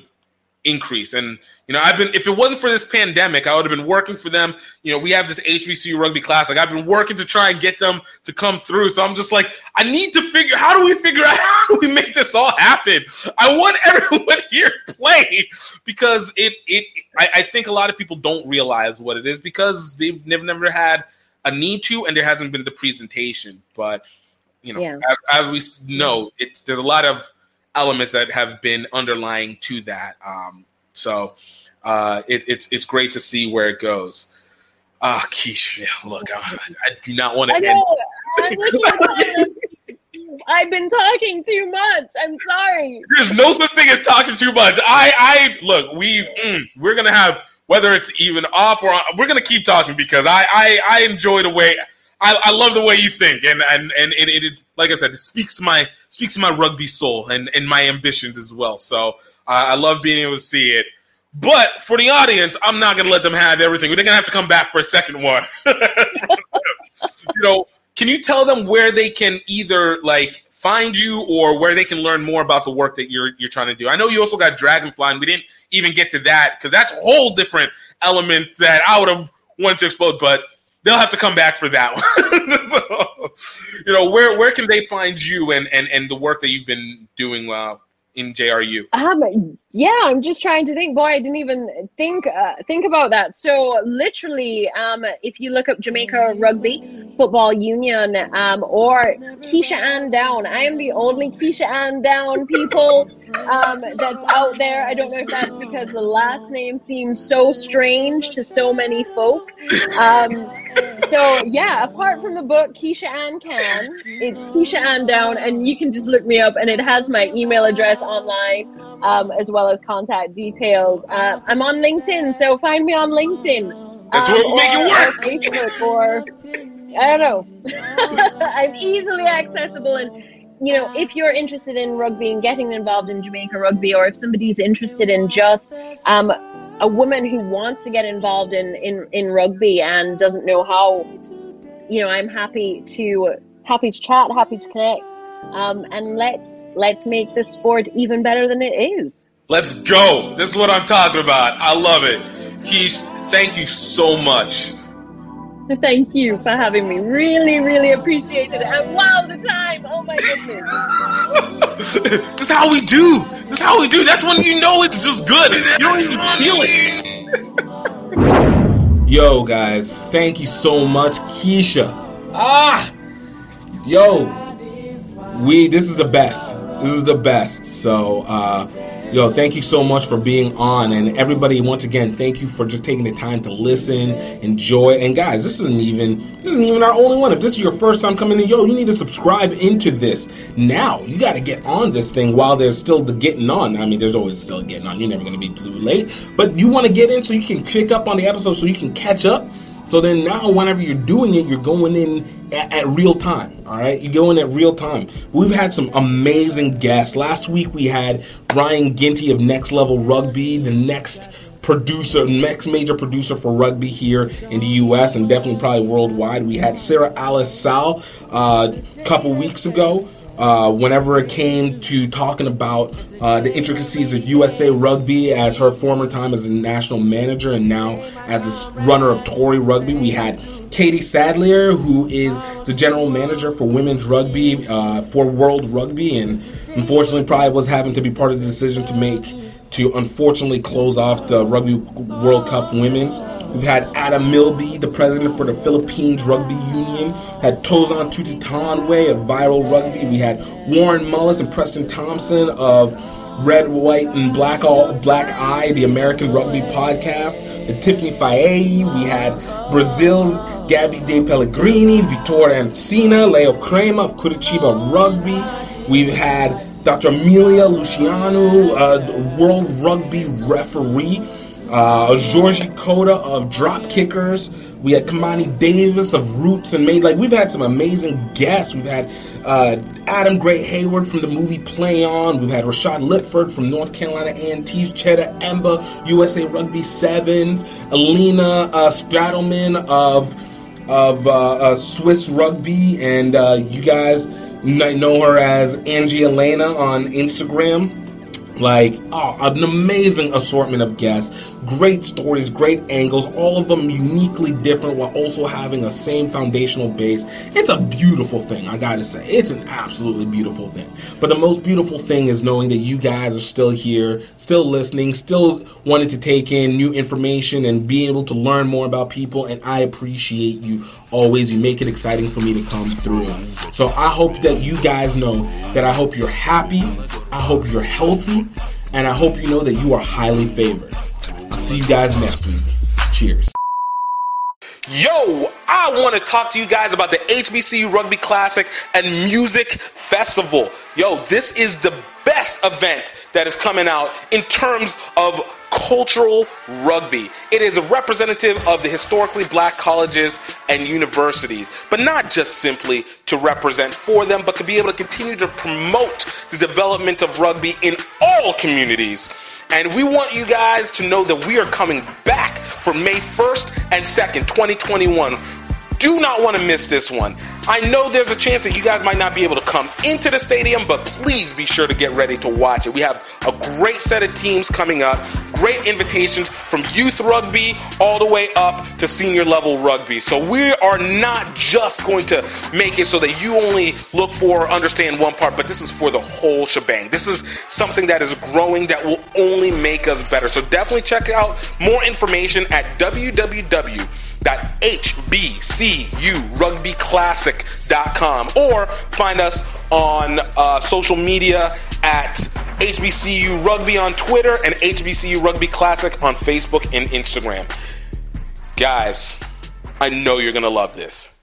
increase. And you know, I've been if it wasn't for this pandemic, I would have been working for them. You know, we have this HBCU rugby class. Like I've been working to try and get them to come through. So I'm just like, I need to figure how do we figure out <laughs> how do we make this all happen? I want <laughs> everyone here to play because it it I, I think a lot of people don't realize what it is because they've never never had a need to and there hasn't been the presentation. But you know, Yeah. as, as we know, it's there's a lot of elements that have been underlying to that. Um, so uh, it, it's it's great to see where it goes. Ah, Keisha, yeah, <laughs> look, I, I do not want to end. I'm looking at time. I've been talking too much. I'm sorry. There's no such thing as talking too much. I, I look, we mm, we're gonna have whether it's even off or on, we're gonna keep talking because I, I, I enjoy the way I, I love the way you think and and and it, it, it like I said, it speaks my speaks to my rugby soul and and my ambitions as well. So uh, I love being able to see it. But for the audience, I'm not gonna let them have everything. They're gonna have to come back for a second one. <laughs> you know, can you tell them where they can either like find you or where they can learn more about the work that you're you're trying to do? I know you also got Dragonfly, and we didn't even get to that because that's a whole different element that I would have wanted to explode, but they'll have to come back for that <laughs> one. so, you know, where where can they find you and and and the work that you've been doing uh, in JRU? Um, yeah, I'm just trying to think. Boy, I didn't even think uh, think about that. So literally, um, if you look up Jamaica Rugby Football Union um, or Keisha Ann Downs, I am the only Keisha Ann Downs people um, that's out there. I don't know if that's because the last name seems so strange to so many folk. Um, so yeah, apart from the book Keisha Ann Can, it's Keisha Ann Downs, and you can just look me up, and it has my email address online, um, as well as contact details. Uh, I'm on LinkedIn, so find me on LinkedIn. That's where we make it work. Or Facebook, or I don't know. <laughs> I'm easily accessible, and you know, if you're interested in rugby and getting involved in Jamaica rugby, or if somebody's interested in just um, a woman who wants to get involved in, in, in rugby and doesn't know how, you know, I'm happy to happy to chat, happy to connect, um, and let's let's make this sport even better than it is. Let's go. This is what I'm talking about. I love it. Keish, thank you so much. Thank you for having me. Really, really appreciate it. And wow, the time! Oh my goodness. <laughs> this is how we do. This is how we do. That's when you know it's just good. You don't even feel it. <laughs> Yo, guys, thank you so much, Keisha. Ah, yo, we this is the best. This is the best. So, uh, yo, thank you so much for being on, and everybody, once again, thank you for just taking the time to listen, enjoy, and guys, this isn't even this isn't even our only one. If this is your first time coming in, yo, you need to subscribe into this now. You got to get on this thing while there's still the getting on. I mean, there's always still getting on. You're never gonna be too late, but you want to get in so you can pick up on the episode, so you can catch up. So then now, whenever you're doing it, you're going in at, at real time. All right, you go in at real time. We've had some amazing guests. Last week we had Ryan Ginty of Next Level Rugby, the next producer, next major producer for rugby here in the U.S. and definitely probably worldwide. We had Sarah Alice Sal uh, a couple weeks ago. Uh, whenever it came to talking about uh, the intricacies of USA Rugby as her former time as a national manager and now as a runner of Tory Rugby, we had Katie Sadleir, who is the general manager for women's rugby uh, for World Rugby, and unfortunately, probably was having to be part of the decision to make to unfortunately close off the Rugby World Cup Women's. We've had Adam Milby, the president for the Philippines Rugby Union. Had Tozan Tutitanwe of Viral Rugby. We had Warren Mullis and Preston Thompson of Red, White, and Black All Black Eye, the American Rugby podcast. And Tiffany Faye. We had Brazil's Gabby De Pellegrini, Vitor Ancina, Leo Crema of Curitiba Rugby. We've had Dr. Amelia Luciano, uh, World Rugby referee. Uh, Georgie Coda of Drop Kickers. We had Kamani Davis of Roots and Made. Like, we've had some amazing guests. We've had uh, Adam Great Hayward from the movie Play On. We've had Rashad Litford from North Carolina A&T's Cheddar Emba, USA Rugby Sevens. Alina uh, Stradelman of of uh, uh, Swiss Rugby, and uh, you guys might know her as Angie Elena on Instagram. Like, oh, an amazing assortment of guests, great stories, great angles, all of them uniquely different while also having a same foundational base. It's a beautiful thing, I gotta say. It's an absolutely beautiful thing. But the most beautiful thing is knowing that you guys are still here, still listening, still wanting to take in new information and being able to learn more about people, and I appreciate you always. You make it exciting for me to come through. So I hope that you guys know that I hope you're happy, I hope you're healthy, and I hope you know that you are highly favored. I'll see you guys next week. Cheers. Yo, I want to talk to you guys about the HBCU Rugby Classic and Music Festival. Yo, this is the best event that is coming out in terms of cultural rugby. It is a representative of the historically black colleges and universities, but not just simply to represent for them, but to be able to continue to promote the development of rugby in all communities. And we want you guys to know that we are coming back for May 1st and 2nd, 2021. Do not want to miss this one. I know there's a chance that you guys might not be able to come into the stadium, but please be sure to get ready to watch it. We have a great set of teams coming up, great invitations from youth rugby all the way up to senior level rugby. So we are not just going to make it so that you only look for or understand one part, but this is for the whole shebang. This is something that is growing that will only make us better. So definitely check out more information at www hbcurugbyclassic.com or find us on uh, social media at HBCU Rugby on Twitter and HBCU Rugby Classic on Facebook and Instagram. Guys, I know you're going to love this.